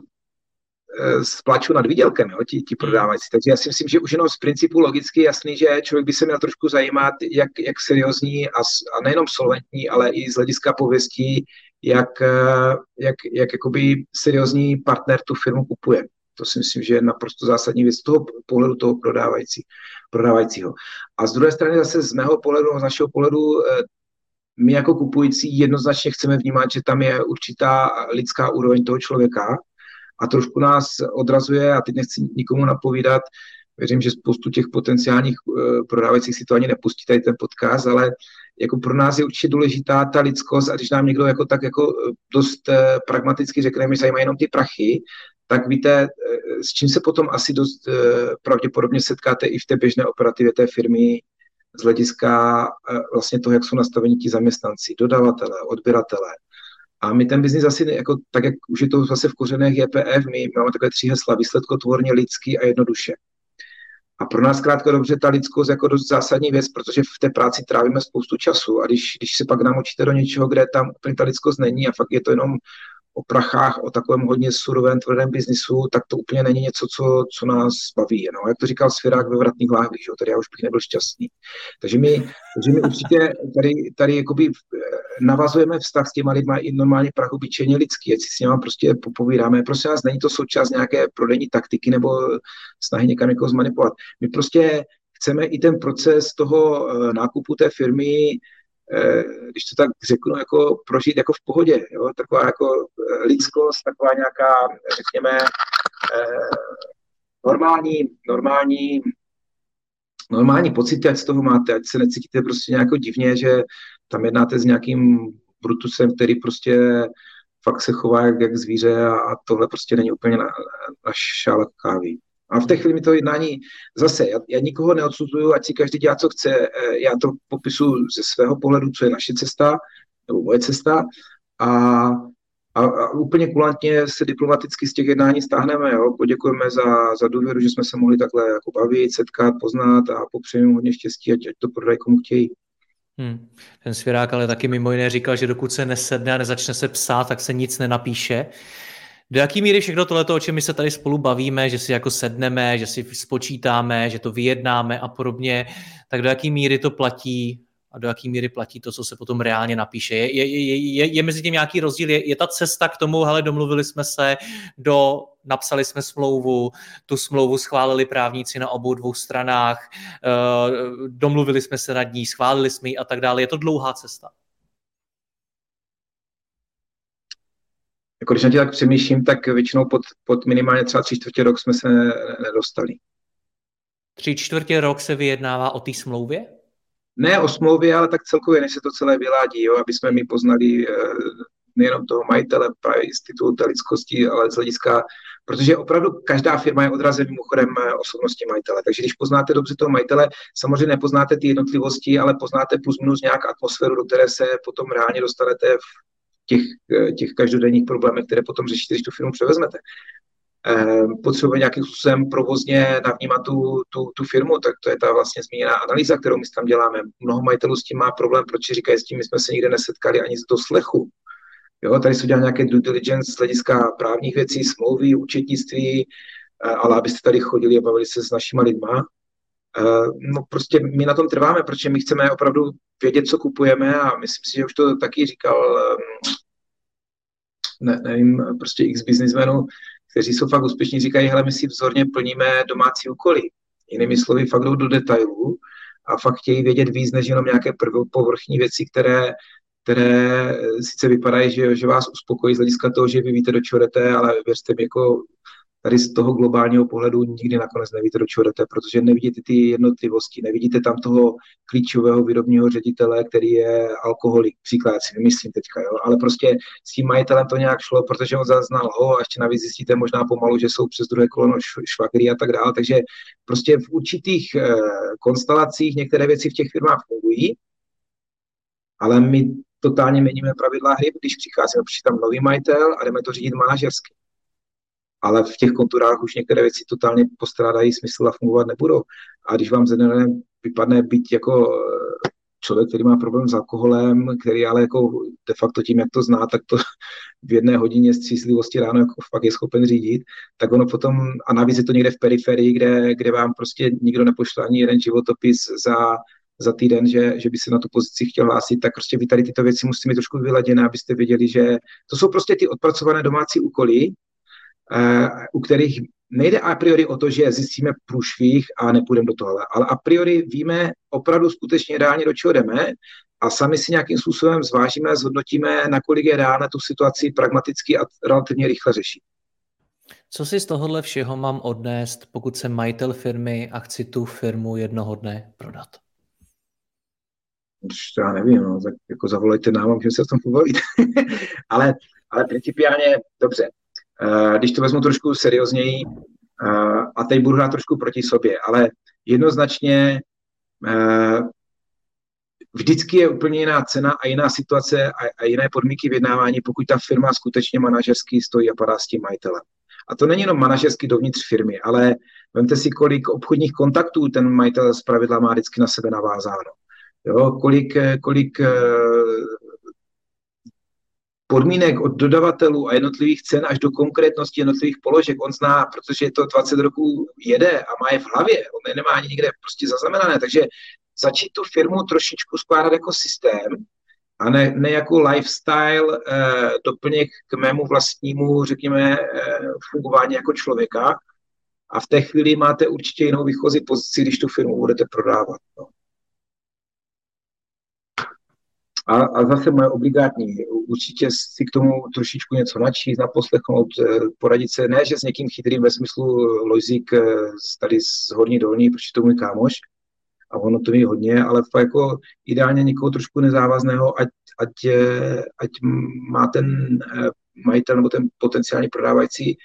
e, spláčou nad výdělkem, jo, ti, ti hmm. prodávající. Takže já si myslím, že už jenom z principu logicky jasný, že člověk by se měl trošku zajímat, jak, jak seriózní a, a nejenom solventní, ale i z hlediska pověstí, jak, e, jak, jak jakoby seriózní partner tu firmu kupuje. To si myslím, že je naprosto zásadní věc z toho pohledu toho prodávající, prodávajícího. A z druhé strany zase z mého pohledu, z našeho pohledu, eh, my jako kupující jednoznačně chceme vnímat, že tam je určitá lidská úroveň toho člověka a trošku nás odrazuje, a teď nechci nikomu napovídat, věřím, že spoustu těch potenciálních uh, prodávajících si to ani nepustí tady ten podcast, ale jako pro nás je určitě důležitá ta lidskost a když nám někdo jako tak jako eh, dost uh, pragmaticky řekne, že zajímají jenom ty prachy, tak víte, eh, s čím se potom asi dost eh, pravděpodobně setkáte i v té běžné operativě té firmy z hlediska eh, vlastně toho, jak jsou nastaveni ti zaměstnanci, dodavatele, odběratele. A my ten biznis asi, jako, tak jak už je to zase v kořenech JPF, my máme takové tři hesla, výsledkotvorně, lidský a jednoduše. A pro nás krátko dobře ta lidskost jako dost zásadní věc, protože v té práci trávíme spoustu času a když, když se pak namočíte do něčeho, kde tam úplně ta lidskost není a fakt je to jenom o prachách, o takovém hodně surovém, tvrdém biznisu, tak to úplně není něco, co, co nás baví. No. Jak to říkal Svěrák ve vratných láhvích, že? tady já už bych nebyl šťastný. Takže my, takže my určitě tady, tady jakoby navazujeme vztah s těma lidma i normálně prachobyčejně lidský, ať si s nimi prostě popovídáme. Prostě nás není to součást nějaké prodejní taktiky nebo snahy někam někoho zmanipulovat. My prostě chceme i ten proces toho eh, nákupu té firmy Eh, když to tak řeknu, jako prožít jako v pohodě, jo? taková jako eh, lidskost, taková nějaká, řekněme, eh, normální, normální, normální pocity, ať z toho máte, ať se necítíte prostě nějak divně, že tam jednáte s nějakým brutusem, který prostě fakt se chová jak, jak zvíře a, a tohle prostě není úplně na, na šálek kávy. A v té chvíli mi to jednání, zase, já, já nikoho neodsuzuju, ať si každý dělá, co chce, eh, já to popisu ze svého pohledu, co je naše cesta, nebo moje cesta, a, a, a úplně kulantně se diplomaticky z těch jednání stáhneme, jo? poděkujeme za, za důvěru, že jsme se mohli takhle jako bavit, setkat, poznat a popřejeme hodně štěstí, ať, ať to prodají komu chtějí. Hmm. Ten svěrák ale taky mimo jiné říkal, že dokud se nesedne a nezačne se psát, tak se nic nenapíše. Do jaký míry všechno tohleto, o čem my se tady spolu bavíme, že si jako sedneme, že si spočítáme, že to vyjednáme a podobně, tak do jaký míry to platí a do jaký míry platí to, co se potom reálně napíše. Je, je, je, je, je mezi tím nějaký rozdíl? Je, je ta cesta k tomu, ale domluvili jsme se, do, napsali jsme smlouvu, tu smlouvu schválili právníci na obou dvou stranách, uh, domluvili jsme se nad ní, schválili jsme ji a tak dále. Je to dlouhá cesta? Jako když na tě tak přemýšlím, tak většinou pod, pod minimálně třeba tři čtvrtě rok jsme se nedostali. Tři čtvrtě rok se vyjednává o té smlouvě? Ne o smlouvě, ale tak celkově, než se to celé vyládí, jo, aby jsme my poznali eh, nejenom toho majitele právě institutu té lidskosti, ale z hlediska, protože opravdu každá firma je odrazem mimochodem eh, osobnosti majitele. Takže když poznáte dobře toho majitele, samozřejmě nepoznáte ty jednotlivosti, ale poznáte plus minus nějak atmosféru, do které se potom reálně dostanete v těch, eh, těch každodenních problémech, které potom řešíte, když tu firmu převezmete. Ehm, potřebuje nějakým způsobem provozně navnímat tu, tu, tu firmu, tak to je ta vlastně zmíněná analýza, kterou my tam děláme. Mnoho majitelů s tím má problém, proč říkají s tím, my jsme se nikde nesetkali ani z doslechu. Jo, tady se dělá nějaké due diligence z hlediska právních věcí, smlouvy, účetnictví, eh, ale abyste tady chodili a bavili se s našimi lidma. Ehm, no prostě my na tom trváme, protože my chceme opravdu vědět, co kupujeme a myslím si, že už to taky říkal, ehm, ne, nevím, prostě x biznismenů, kteří jsou fakt úspěšní, říkají, hele, my si vzorně plníme domácí úkoly. Jinými slovy, fakt jdou do detailů a fakt chtějí vědět víc, než jenom nějaké povrchní věci, které, které sice vypadají, že, že vás uspokojí z hlediska toho, že vy víte, do čeho jdete, ale věřte mi, jako tady z toho globálního pohledu nikdy nakonec nevíte, do čeho jdete, protože nevidíte ty jednotlivosti, nevidíte tam toho klíčového výrobního ředitele, který je alkoholik, příklad si vymyslím teďka, jo? ale prostě s tím majitelem to nějak šlo, protože on zaznal ho a ještě navíc zjistíte možná pomalu, že jsou přes druhé kolono švagry a tak dále, takže prostě v určitých eh, konstelacích některé věci v těch firmách fungují, ale my totálně měníme pravidla hry, když přicházíme, protože tam nový majitel a jdeme to řídit manažersky ale v těch konturách už některé věci totálně postrádají smysl a fungovat nebudou. A když vám ze vypadne být jako člověk, který má problém s alkoholem, který ale jako de facto tím, jak to zná, tak to v jedné hodině střízlivosti ráno jako fakt je schopen řídit, tak ono potom, a navíc je to někde v periferii, kde, kde vám prostě nikdo nepošle ani jeden životopis za, za týden, že, že by se na tu pozici chtěl hlásit, tak prostě vy tady tyto věci musíte mít trošku vyladěné, abyste věděli, že to jsou prostě ty odpracované domácí úkoly, u kterých nejde a priori o to, že zjistíme průšvih a nepůjdeme do toho, ale a priori víme opravdu skutečně reálně, do čeho jdeme a sami si nějakým způsobem zvážíme, zhodnotíme, nakolik je reálné tu situaci pragmaticky a relativně rychle řešit. Co si z tohohle všeho mám odnést, pokud jsem majitel firmy a chci tu firmu jednoho dne prodat? Já nevím, no, tak jako zavolejte nám a můžeme se o tom pobavit. *laughs* ale, ale principiálně, dobře, Eh, když to vezmu trošku seriózněji, eh, a teď budu hrát trošku proti sobě, ale jednoznačně eh, vždycky je úplně jiná cena a jiná situace a, jiné podmínky vyjednávání, pokud ta firma skutečně manažersky stojí a padá s tím majitelem. A to není jenom manažersky dovnitř firmy, ale vemte si, kolik obchodních kontaktů ten majitel z pravidla má vždycky na sebe navázáno. Jo, kolik, kolik podmínek od dodavatelů a jednotlivých cen až do konkrétnosti jednotlivých položek. On zná, protože to 20 roků jede a má je v hlavě, on je nemá ani někde prostě zaznamenané, takže začít tu firmu trošičku skládat jako systém a ne, ne jako lifestyle eh, doplněk k mému vlastnímu, řekněme, eh, fungování jako člověka. A v té chvíli máte určitě jinou výchozí pozici, když tu firmu budete prodávat. No. A, a zase moje obligátní, určitě si k tomu trošičku něco načíst, naposlechnout, eh, poradit se, ne, že s někým chytrým ve smyslu Lojzík eh, tady z Horní Dolní, protože to můj kámoš, a ono to ví hodně, ale fakt jako ideálně někoho trošku nezávazného, ať, ať, eh, ať má ten majitel nebo ten potenciální prodávající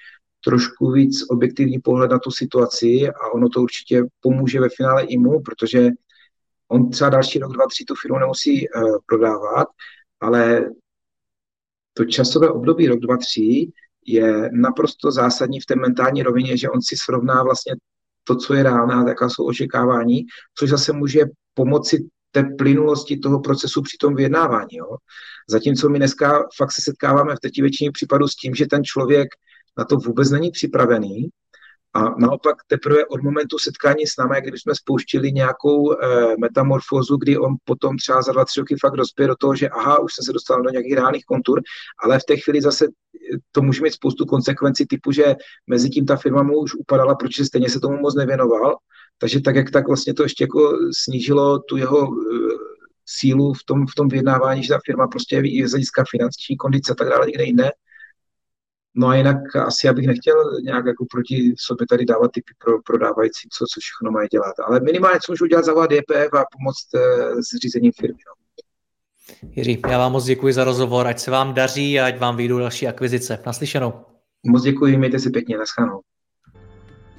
trošku víc objektivní pohled na tu situaci a ono to určitě pomůže ve finále i mu, protože On třeba další rok, dva, tři tu firmu nemusí uh, prodávat, ale to časové období rok, dva, tři je naprosto zásadní v té mentální rovině, že on si srovná vlastně to, co je reálné, jaká jsou očekávání, což zase může pomoci té plynulosti toho procesu při tom vyjednávání. Jo. Zatímco my dneska fakt se setkáváme v té většině případů s tím, že ten člověk na to vůbec není připravený a naopak teprve od momentu setkání s námi, kdyby jsme spouštili nějakou e, metamorfózu, kdy on potom třeba za dva, tři roky fakt dospěje do toho, že aha, už jsem se dostal do nějakých reálných kontur, ale v té chvíli zase to může mít spoustu konsekvencí typu, že mezi tím ta firma mu už upadala, protože stejně se tomu moc nevěnoval, takže tak, jak tak vlastně to ještě jako snížilo tu jeho e, sílu v tom, v tom vyjednávání, že ta firma prostě je z hlediska finanční kondice a tak dále někde jinde, No a jinak asi já bych nechtěl nějak jako proti sobě tady dávat typy pro prodávající, co, co všechno mají dělat. Ale minimálně co můžu udělat, zavolat DPF a pomoct eh, s řízením firmy. No. Jiří, já vám moc děkuji za rozhovor, ať se vám daří a ať vám vyjdou další akvizice. Naslyšenou. Moc děkuji, mějte si pěkně, naschanou.